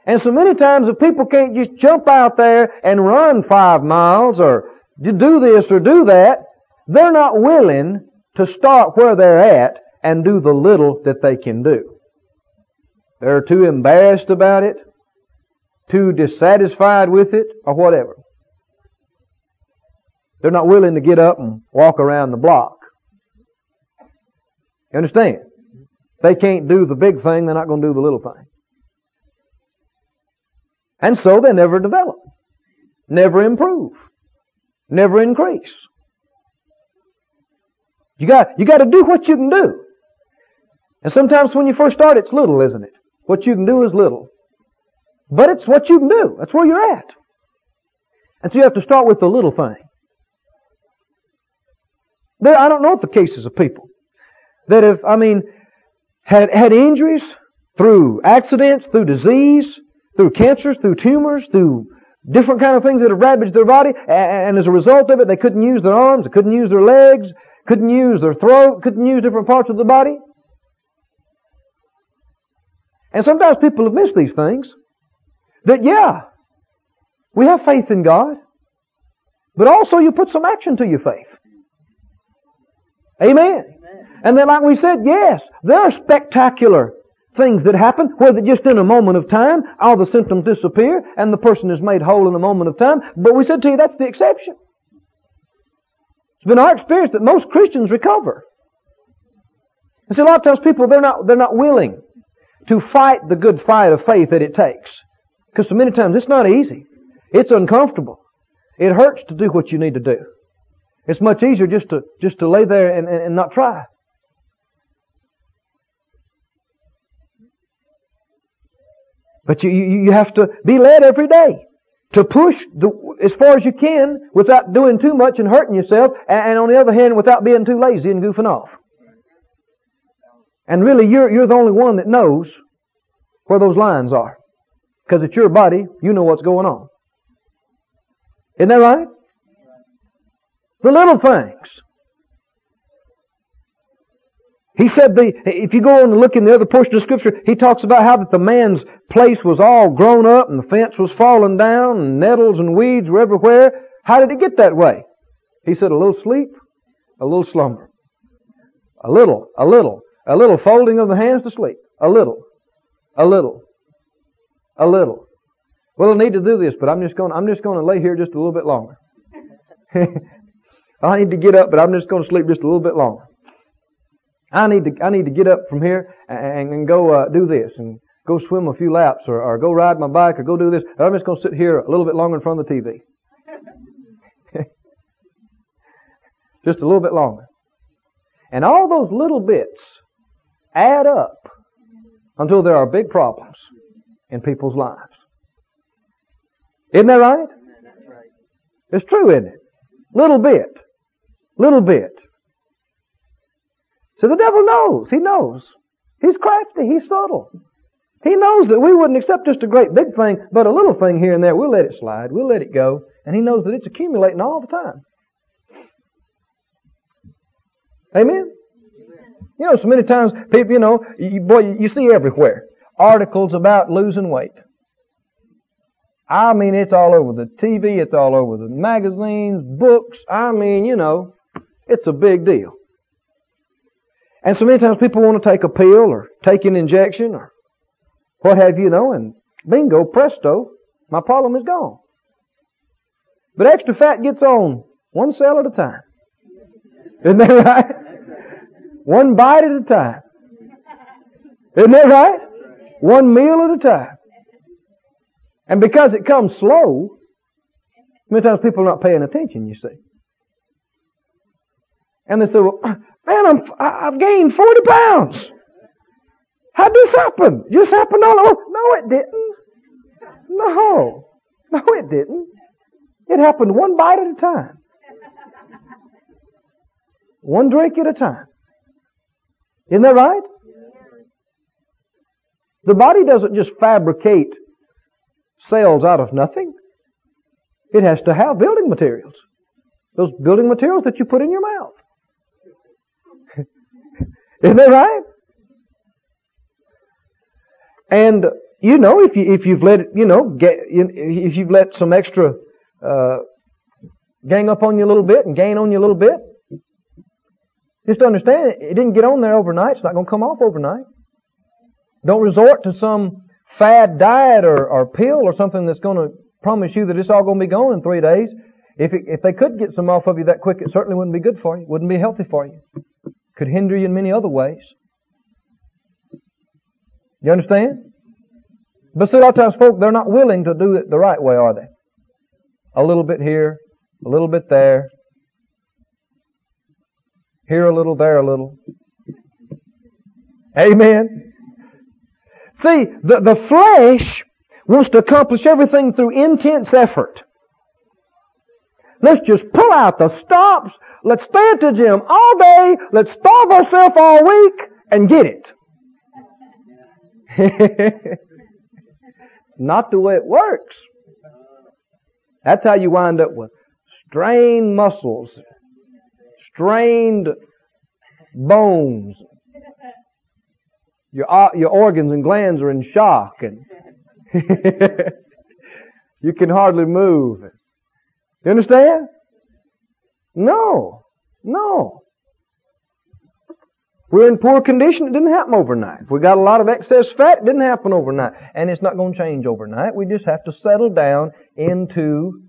And so many times if people can't just jump out there and run five miles or do this or do that, they're not willing to start where they're at and do the little that they can do. They're too embarrassed about it, too dissatisfied with it, or whatever. They're not willing to get up and walk around the block. You understand? They can't do the big thing, they're not going to do the little thing. And so they never develop, never improve, never increase. You got, you got to do what you can do. And sometimes when you first start, it's little, isn't it? What you can do is little. But it's what you can do. That's where you're at. And so you have to start with the little thing. There, I don't know if the cases of people that have, I mean, had, had injuries through accidents, through disease, through cancers, through tumors, through different kind of things that have ravaged their body, and as a result of it, they couldn't use their arms, they couldn't use their legs, couldn't use their throat, couldn't use different parts of the body. And sometimes people have missed these things. That yeah, we have faith in God, but also you put some action to your faith. Amen. And then like we said, yes, there are spectacular things that happen where that just in a moment of time, all the symptoms disappear and the person is made whole in a moment of time. But we said to you that's the exception. It's been our experience that most Christians recover. And see, a lot of times people, they're not, they're not willing to fight the good fight of faith that it takes. Because so many times it's not easy. It's uncomfortable. It hurts to do what you need to do. It's much easier just to, just to lay there and, and, and not try. But you, you have to be led every day to push the, as far as you can without doing too much and hurting yourself, and, and on the other hand, without being too lazy and goofing off. And really, you're, you're the only one that knows where those lines are. Because it's your body, you know what's going on. Isn't that right? The little things. He said the, if you go on and look in the other portion of scripture, he talks about how that the man's place was all grown up and the fence was falling down and nettles and weeds were everywhere. How did it get that way? He said a little sleep, a little slumber. A little, a little, a little folding of the hands to sleep. A little, a little, a little. Well, I need to do this, but I'm just going, I'm just going to lay here just a little bit longer. I need to get up, but I'm just going to sleep just a little bit longer. I need to, I need to get up from here and, and go uh, do this and go swim a few laps or, or go ride my bike or go do this. I'm just going to sit here a little bit longer in front of the TV. just a little bit longer. And all those little bits add up until there are big problems in people's lives. Isn't that right? It's true, isn't it? Little bit. Little bit. So the devil knows. He knows. He's crafty. He's subtle. He knows that we wouldn't accept just a great big thing, but a little thing here and there, we'll let it slide. We'll let it go. And he knows that it's accumulating all the time. Amen? You know, so many times people, you know, you, boy, you see everywhere articles about losing weight. I mean, it's all over the TV, it's all over the magazines, books. I mean, you know, it's a big deal. And so many times people want to take a pill or take an injection or what have you know, and bingo, presto, my problem is gone. But extra fat gets on one cell at a time. Isn't that right? One bite at a time. Isn't that right? One meal at a time. And because it comes slow, many times people are not paying attention, you see. And they say, well, man, I'm, I've gained 40 pounds. How'd this happen? Just happened all over. No, it didn't. No. No, it didn't. It happened one bite at a time. One drink at a time. Isn't that right? The body doesn't just fabricate cells out of nothing. It has to have building materials. Those building materials that you put in your mouth. Isn't that right? And you know, if you if you've let you know, get, if you've let some extra uh, gang up on you a little bit and gain on you a little bit, just understand it, didn't get on there overnight. It's not going to come off overnight. Don't resort to some fad diet or, or pill or something that's going to promise you that it's all going to be gone in three days. If it, if they could get some off of you that quick, it certainly wouldn't be good for you. Wouldn't be healthy for you. Could hinder you in many other ways. You understand? But see, a lot of times folk, they're not willing to do it the right way, are they? A little bit here, a little bit there. Here a little, there a little. Amen. See, the, the flesh wants to accomplish everything through intense effort. Let's just pull out the stops. Let's stay at the gym all day. Let's starve ourselves all week and get it. it's not the way it works. That's how you wind up with strained muscles, strained bones, your, your organs and glands are in shock and you can hardly move. You understand? No. No. We're in poor condition. It didn't happen overnight. We got a lot of excess fat, it didn't happen overnight. And it's not going to change overnight. We just have to settle down into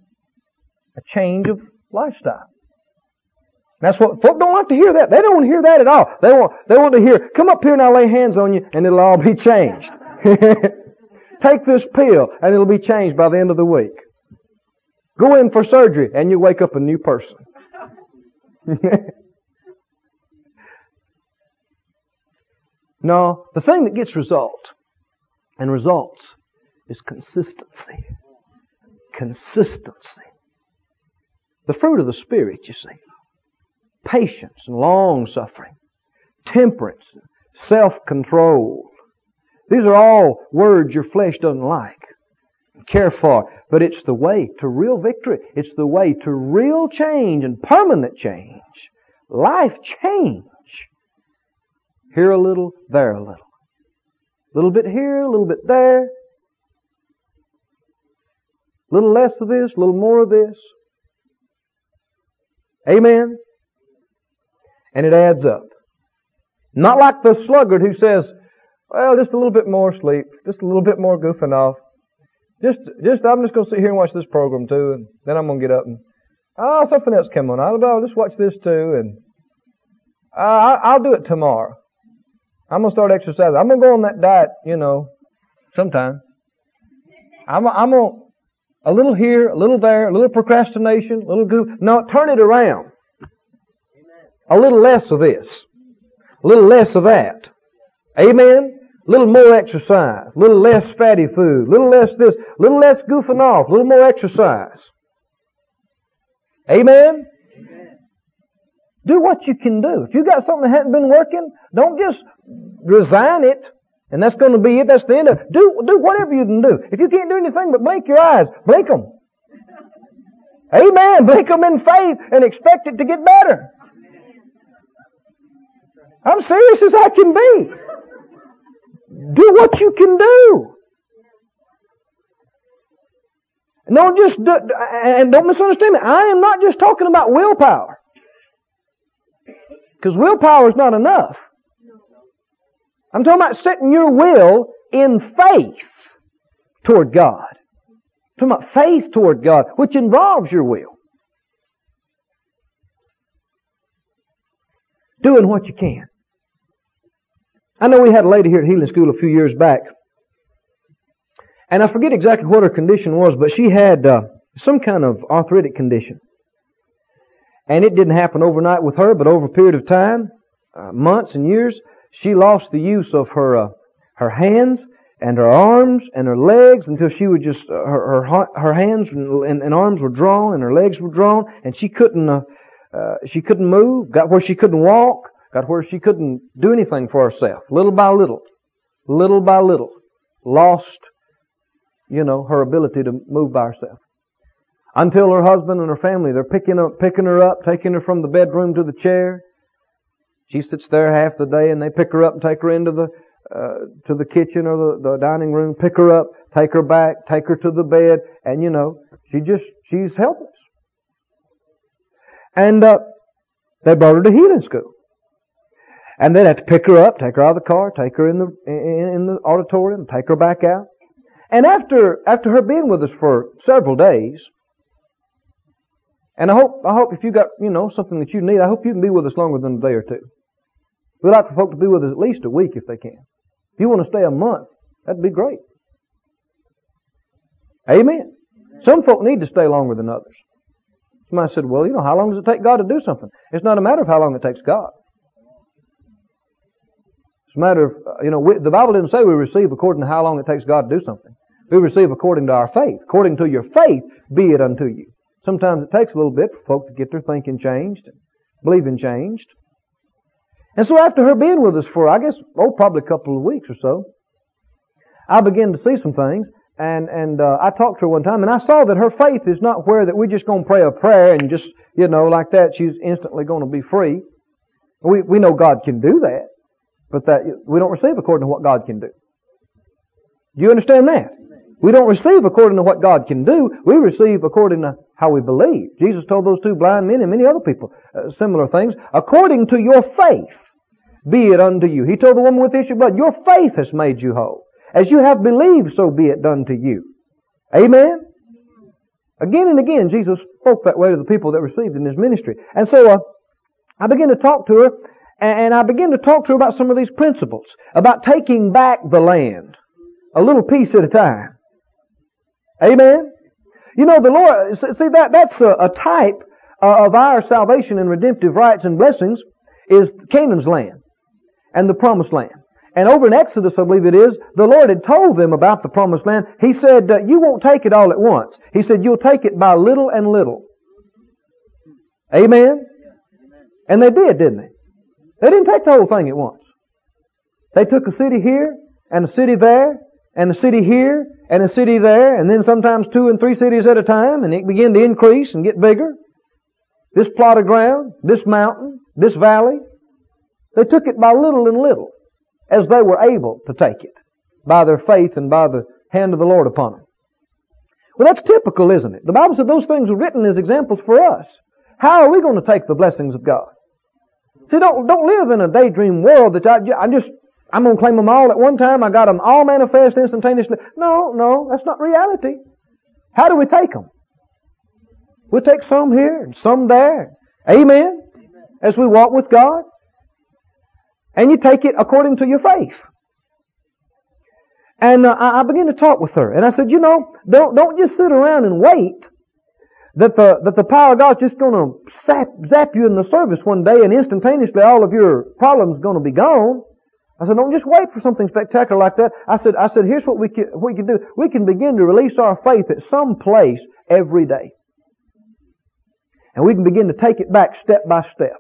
a change of lifestyle. That's what folk don't like to hear that. They don't want to hear that at all. They want they want to hear, come up here and I'll lay hands on you and it'll all be changed. Take this pill and it'll be changed by the end of the week. Go in for surgery and you wake up a new person. no, the thing that gets result and results is consistency. Consistency. The fruit of the Spirit, you see patience and long suffering, temperance, self-control. These are all words your flesh doesn't like, care for, but it's the way to real victory. It's the way to real change and permanent change. Life change. Here a little, there a little. A little bit here, a little bit there. A little less of this, a little more of this. Amen and it adds up. Not like the sluggard who says, well, just a little bit more sleep, just a little bit more goofing off. Just, just, I'm just to sit here and watch this program too, and then I'm to get up and, oh, something else came on. I'll, I'll just watch this too, and uh, I'll do it tomorrow. I'm to start exercising. I'm to go on that diet, you know, sometime. I'm, I'm to, a little here, a little there, a little procrastination, a little goof. No, turn it around. A little less of this. A little less of that. Amen? Little more exercise. Little less fatty food. Little less this. Little less goofing off. Little more exercise. Amen? Amen? Do what you can do. If you got something that hasn't been working, don't just resign it. And that's going to be it. That's the end of it. Do, do whatever you can do. If you can't do anything but blink your eyes, blink them. Amen. Blink them in faith and expect it to get better. I'm serious as I can be. Do what you can do. Don't just, do, and don't misunderstand me. I am not just talking about willpower. Because willpower is not enough. I'm talking about setting your will in faith toward God. talking about faith toward God, which involves your will. Doing what you can. I know we had a lady here at Healing School a few years back, and I forget exactly what her condition was, but she had uh, some kind of arthritic condition. And it didn't happen overnight with her, but over a period of time, uh, months and years, she lost the use of her uh, her hands and her arms and her legs until she would just uh, her her, her hands and, and, arms were drawn and her legs were drawn and she couldn't uh, uh, she couldn't move. Got where she couldn't walk. Got where she couldn't do anything for herself. Little by little, little by little, lost you know her ability to move by herself until her husband and her family, they're picking up, picking her up, taking her from the bedroom to the chair. She sits there half the day and they pick her up and take her into the, uh, to the kitchen or the, the dining room, pick her up, take her back, take her to the bed, and you know, she just, she's helpless. And, uh, they brought her to healing school. And then have to pick her up, take her out of the car, take her in the, in, the auditorium, take her back out. And after, after her being with us for several days, and I hope, I hope if you got, you know, something that you need, I hope you can be with us longer than a day or two. We'd like for folk to be with us at least a week if they can. If you want to stay a month, that'd be great. Amen. Some folk need to stay longer than others. Somebody said, well, you know, how long does it take God to do something? It's not a matter of how long it takes God. It's a matter of, uh, you know, we, the Bible didn't say we receive according to how long it takes God to do something. We receive according to our faith. According to your faith, be it unto you. Sometimes it takes a little bit for folk to get their thinking changed believing changed. And so after her being with us for, I guess, oh, probably a couple of weeks or so, I began to see some things, and and uh, I talked to her one time, and I saw that her faith is not where that we're just going to pray a prayer and just you know like that she's instantly going to be free. We we know God can do that, but that we don't receive according to what God can do. Do you understand that? We don't receive according to what God can do. We receive according to how we believe. Jesus told those two blind men and many other people uh, similar things. According to your faith, be it unto you. He told the woman with the issue of blood, your faith has made you whole. As you have believed, so be it done to you. Amen? Again and again, Jesus spoke that way to the people that received in His ministry. And so, uh, I began to talk to her, and I began to talk to her about some of these principles, about taking back the land, a little piece at a time. Amen? You know, the Lord, see that, that's a, a type of our salvation and redemptive rights and blessings is Canaan's land and the promised land. And over in Exodus, I believe it is, the Lord had told them about the promised land. He said, uh, you won't take it all at once. He said, you'll take it by little and little. Amen? And they did, didn't they? They didn't take the whole thing at once. They took a city here and a city there and a city here and a city there, and then sometimes two and three cities at a time, and it began to increase and get bigger. This plot of ground, this mountain, this valley, they took it by little and little, as they were able to take it, by their faith and by the hand of the Lord upon them. Well, that's typical, isn't it? The Bible said those things were written as examples for us. How are we going to take the blessings of God? See, don't, don't live in a daydream world that I, I just I'm going to claim them all at one time. I got them all manifest instantaneously. No, no, that's not reality. How do we take them? We take some here and some there. Amen. As we walk with God. And you take it according to your faith. And uh, I began to talk with her, and I said, you know, don't don't just sit around and wait that the that the power of God's just to zap, zap you in the service one day, and instantaneously all of your problems to be gone. I said, don't just wait for something spectacular like that. I said, I said, here's what we can, we can do. We can begin to release our faith at some place every day. And we can begin to take it back step by step.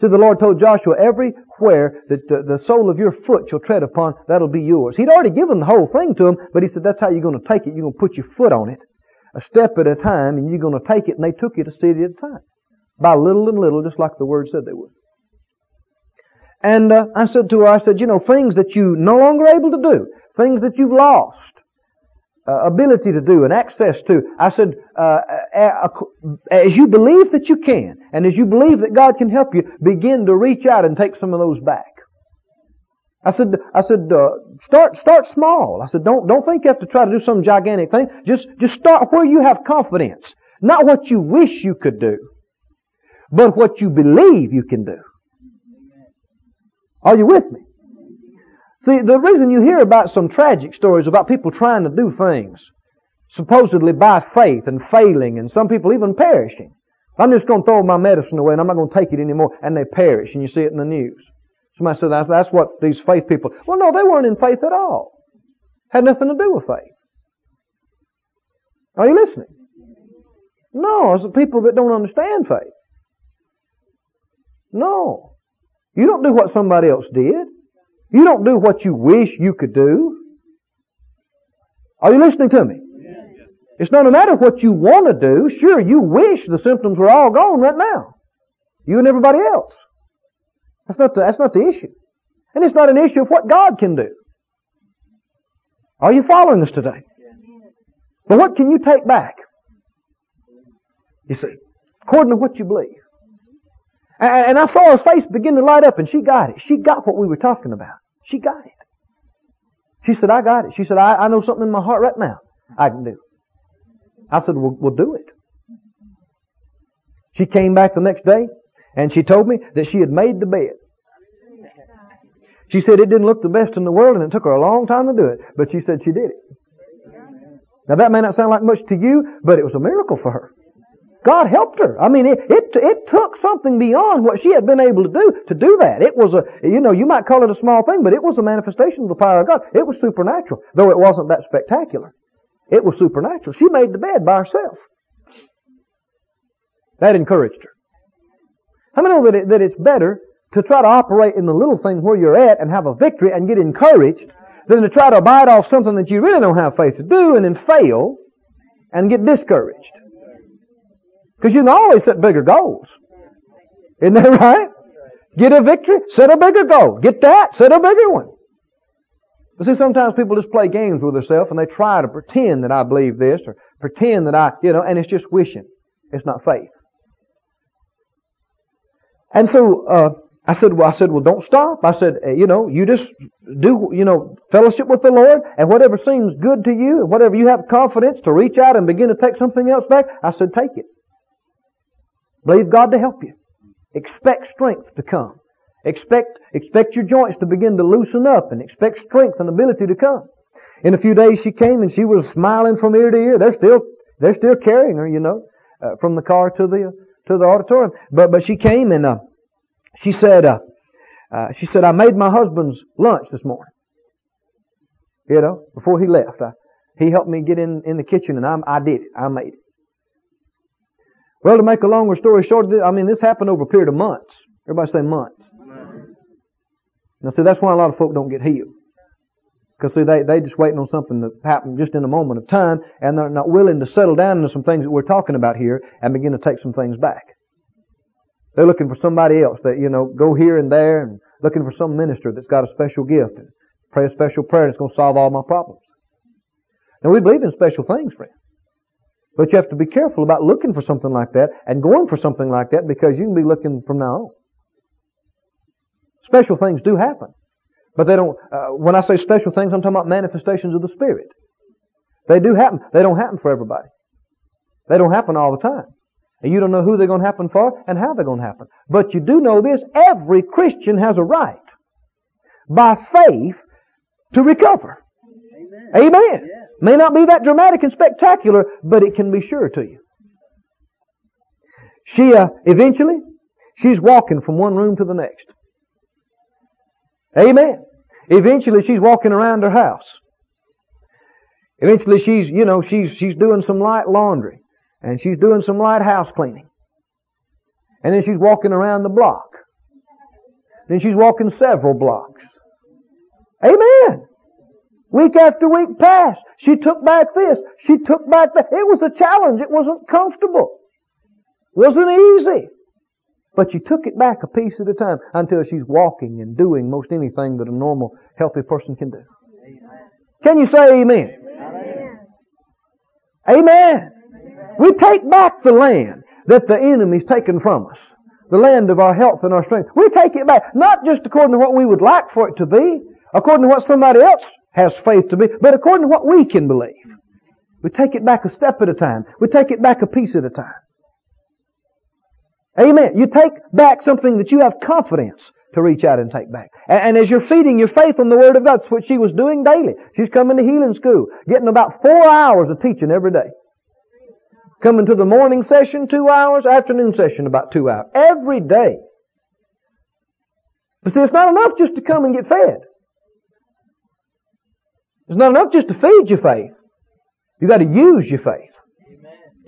See, the Lord told Joshua, everywhere that the, the sole of your foot shall tread upon, that'll be yours. He'd already given the whole thing to him, but he said, that's how you're going to take it. You're going to put your foot on it, a step at a time, and you're going to take it, and they took it a city at a time. By little and little, just like the Word said they would. And uh, I said to her, I said, you know, things that you no longer able to do, things that you've lost uh, ability to do and access to. I said, uh, as you believe that you can, and as you believe that God can help you, begin to reach out and take some of those back. I said, I said, uh, start, start small. I said, don't, don't think you have to try to do some gigantic thing. Just, just start where you have confidence. Not what you wish you could do, but what you believe you can do. Are you with me? See, the reason you hear about some tragic stories about people trying to do things, supposedly by faith and failing, and some people even perishing. I'm just going to throw my medicine away and I'm not going to take it anymore, and they perish, and you see it in the news. Somebody said that's, that's what these faith people. Well, no, they weren't in faith at all. Had nothing to do with faith. Are you listening? No, it's the people that don't understand faith. No. You don't do what somebody else did. You don't do what you wish you could do. Are you listening to me? It's not a matter of what you want to do. Sure, you wish the symptoms were all gone right now. You and everybody else. That's not the, that's not the issue. And it's not an issue of what God can do. Are you following us today? But what can you take back? You see, according to what you believe. And, and I saw her face begin to light up and she got it. She got what we were talking about. She got it. She said, I got it. She said, I, I know something in my heart right now I can do. I said, we'll, we'll do it. She came back the next day and she told me that she had made the bed. She said it didn't look the best in the world and it took her a long time to do it, but she said she did it. Now that may not sound like much to you, but it was a miracle for her. God helped her. I mean, it, it, it took something beyond what she had been able to do to do that. It was a, you know, you might call it a small thing, but it was a manifestation of the power of God. It was supernatural, though it wasn't that spectacular. It was supernatural. She made the bed by herself. That encouraged her. How many know that, it, that it's better to try to operate in the little thing where you're at and have a victory and get encouraged than to try to bite off something that you really don't have faith to do and then fail and get discouraged? Because you can always set bigger goals. Isn't that right? Get a victory, set a bigger goal. Get that, set a bigger one. But see, sometimes people just play games with themselves and they try to pretend that I believe this or pretend that I, you know, and it's just wishing. It's not faith. And so, uh, I said, well, I said, well, don't stop. I said, you know, you just do, you know, fellowship with the Lord and whatever seems good to you and whatever you have confidence to reach out and begin to take something else back, I said, take it. Believe God to help you. Expect strength to come. Expect, expect your joints to begin to loosen up and expect strength and ability to come. In a few days she came and she was smiling from ear to ear. They're still, they're still carrying her, you know, uh, from the car to the, to the auditorium. But, but she came and, uh, she said, uh, uh, she said, I made my husband's lunch this morning. You know, before he left. I, he helped me get in, in the kitchen and I, I did it. I made it. Well, to make a longer story short, I mean, this happened over a period of months. Everybody say months. Now, see, that's why a lot of folk don't get healed. Because, see, they, they just waiting on something to happen just in a moment of time, and they're not willing to settle down into some things that we're talking about here and begin to take some things back. They're looking for somebody else that, you know, go here and there and looking for some minister that's got a special gift and pray a special prayer that's going to solve all my problems. Now, we believe in special things, friends. But you have to be careful about looking for something like that and going for something like that because you can be looking from now on. Special things do happen. But they don't, uh, when I say special things, I'm talking about manifestations of the Spirit. They do happen. They don't happen for everybody. They don't happen all the time. And you don't know who they're going to happen for and how they're going to happen. But you do know this, every Christian has a right, by faith, to recover. Amen. Amen. Yeah. May not be that dramatic and spectacular, but it can be sure to you. She, uh, eventually, she's walking from one room to the next. Amen. Eventually, she's walking around her house. Eventually, she's, you know, she's, she's doing some light laundry. And she's doing some light house cleaning. And then she's walking around the block. Then she's walking several blocks. Amen. Week after week passed. She took back this. She took back that. It was a challenge. It wasn't comfortable. It wasn't easy. But she took it back a piece at a time until she's walking and doing most anything that a normal, healthy person can do. Amen. Can you say amen? Amen. amen? We take back the land that the enemy's taken from us. The land of our health and our strength. We take it back. Not just according to what we would like for it to be, according to what somebody else has faith to be, but according to what we can believe. We take it back a step at a time. We take it back a piece at a time. Amen. You take back something that you have confidence to reach out and take back. And, and, as you're feeding your faith on the Word of God, that's what she was doing daily. She's coming to healing school, getting about four hours of teaching every day. Coming to the morning session, two hours, afternoon session, about two hours. Every day. But see, it's not enough just to come and get fed. It's not enough just to feed your faith. You got to use your faith.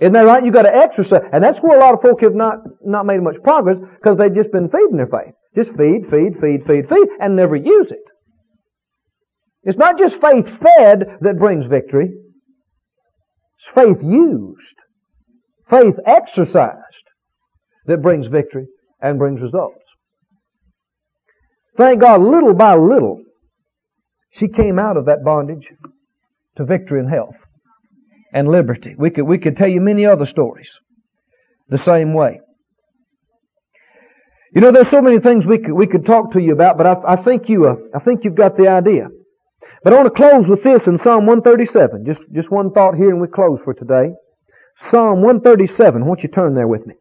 Isn't that right? You got to exercise, and that's where a lot of folk have not not made much progress because they've just been feeding their faith. Just feed, feed, feed, feed, feed, and never use it. It's not just faith fed that brings victory. It's faith used, faith exercised that brings victory and brings results. Thank God, little by little, she came out of that bondage to victory and health and liberty. We could, we could tell you many other stories the same way. You know, there's so many things we could, we could talk to you about, but I, I think you, uh, I think you've got the idea. But I want to close with this in Psalm 137. Just, just one thought here and we close for today. Psalm 137. I want you turn there with me.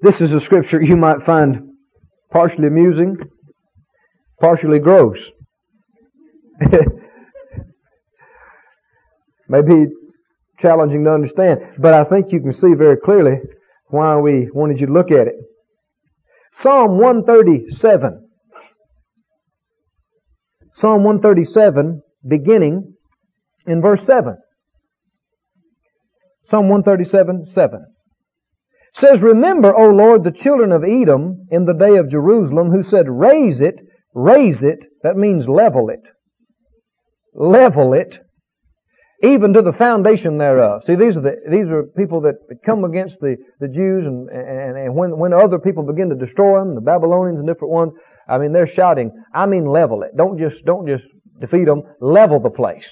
This is a scripture you might find partially amusing, partially gross. Maybe challenging to understand, but I think you can see very clearly why we wanted you to look at it. Psalm 137. Psalm 137, beginning in verse 7. Psalm 137, 7 says, Remember, O Lord, the children of Edom in the day of Jerusalem who said, Rase it, rase it. That means level it. Level it, even to the foundation thereof. See, these are the, these are people that come against the, the Jews and, and, and when, when other people begin to destroy them, the Babylonians and different ones, I mean, they're shouting, I mean level it. Don't just, don't just defeat them, level the place.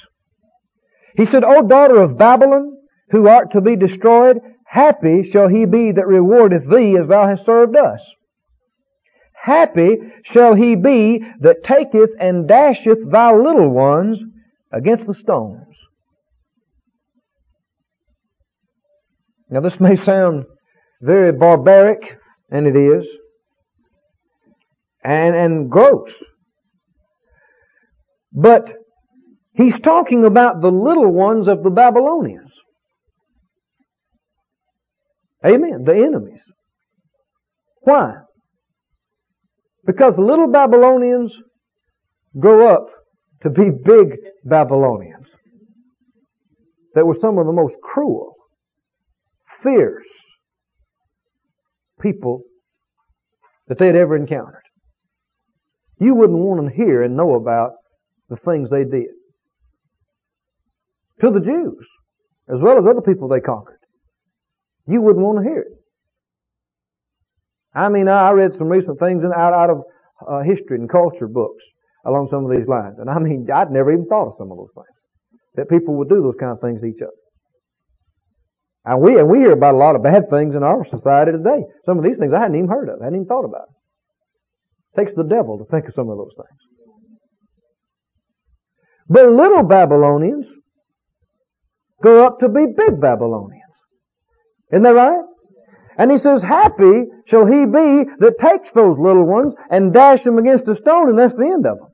He said, O daughter of Babylon, who art to be destroyed, Happy shall he be that rewardeth thee as thou hast served us. Happy shall he be that taketh and dasheth thy little ones against the stones. Now this may sound very barbaric, and it is, and, and gross. But he's talking about the little ones of the Babylonians. Amen. The enemies. Why? Because little Babylonians grow up to be big Babylonians that were some of the most cruel, fierce people that they had ever encountered. You wouldn't want to hear and know about the things they did to the Jews, as well as other people they conquered. You wouldn't want to hear it. I mean, I read some recent things out, out of uh, history and culture books along some of these lines. And I mean, I'd never even thought of some of those things. That people would do those kind of things to each other. And we, and we hear about a lot of bad things in our society today. Some of these things I hadn't even heard of. I hadn't even thought about. It takes the devil to think of some of those things. But little Babylonians grow up to be big Babylonians. Isn't that right? And he says, happy shall he be that takes those little ones and dash them against a stone, and that's the end of them.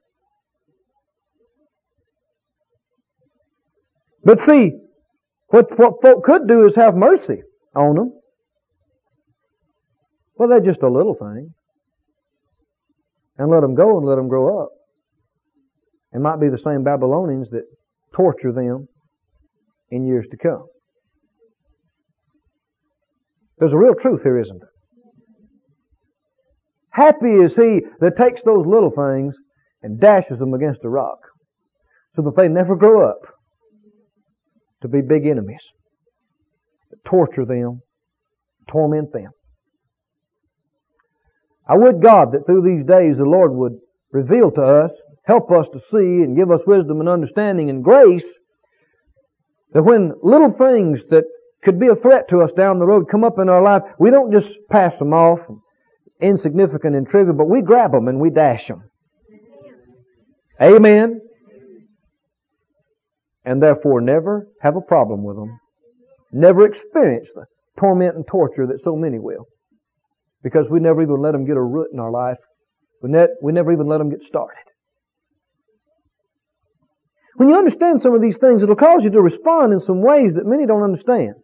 But see, what, what folk could do is have mercy on them. Well, they're just a little thing. And let them go and let them grow up. It might be the same Babylonians that torture them in years to come. There's a real truth here, isn't there? Happy is he that takes those little things and dashes them against a rock so that they never grow up to be big enemies that torture them, torment them. I would God that through these days the Lord would reveal to us, help us to see and give us wisdom and understanding and grace that when little things that could be a threat to us down the road, come up in our life, we don't just pass them off, insignificant and trivial, but we grab them and we dash them. Amen. And therefore never have a problem with them. Never experience the torment and torture that so many will. Because we never even let them get a root in our life. We, ne- we never even let them get started. When you understand some of these things, it'll cause you to respond in some ways that many don't understand.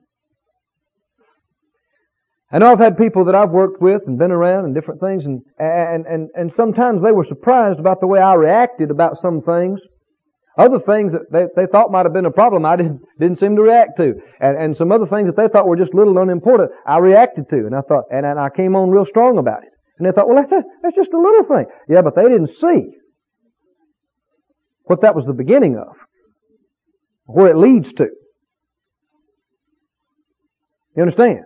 I know I've had people that I've worked with and been around and different things and, and, and, and sometimes they were surprised about the way I reacted about some things. Other things that they, they thought might have been a problem, I didn't, didn't seem to react to. And, and some other things that they thought were just little unimportant, I reacted to. And I thought, and, and I came on real strong about it. And they thought, well, that's, that's just a little thing. Yeah, but they didn't see what that was the beginning of. Where it leads to. You understand?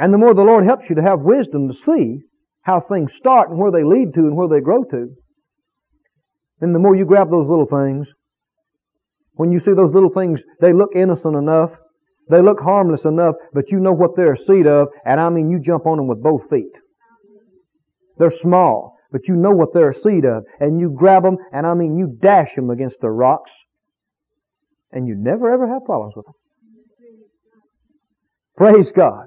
And the more the Lord helps you to have wisdom to see how things start and where they lead to and where they grow to, then the more you grab those little things, when you see those little things, they look innocent enough, they look harmless enough, but you know what they're a seed of, and I mean you jump on them with both feet. They're small, but you know what they're a seed of, and you grab them, and I mean you dash them against the rocks, and you never ever have problems with them. Praise God.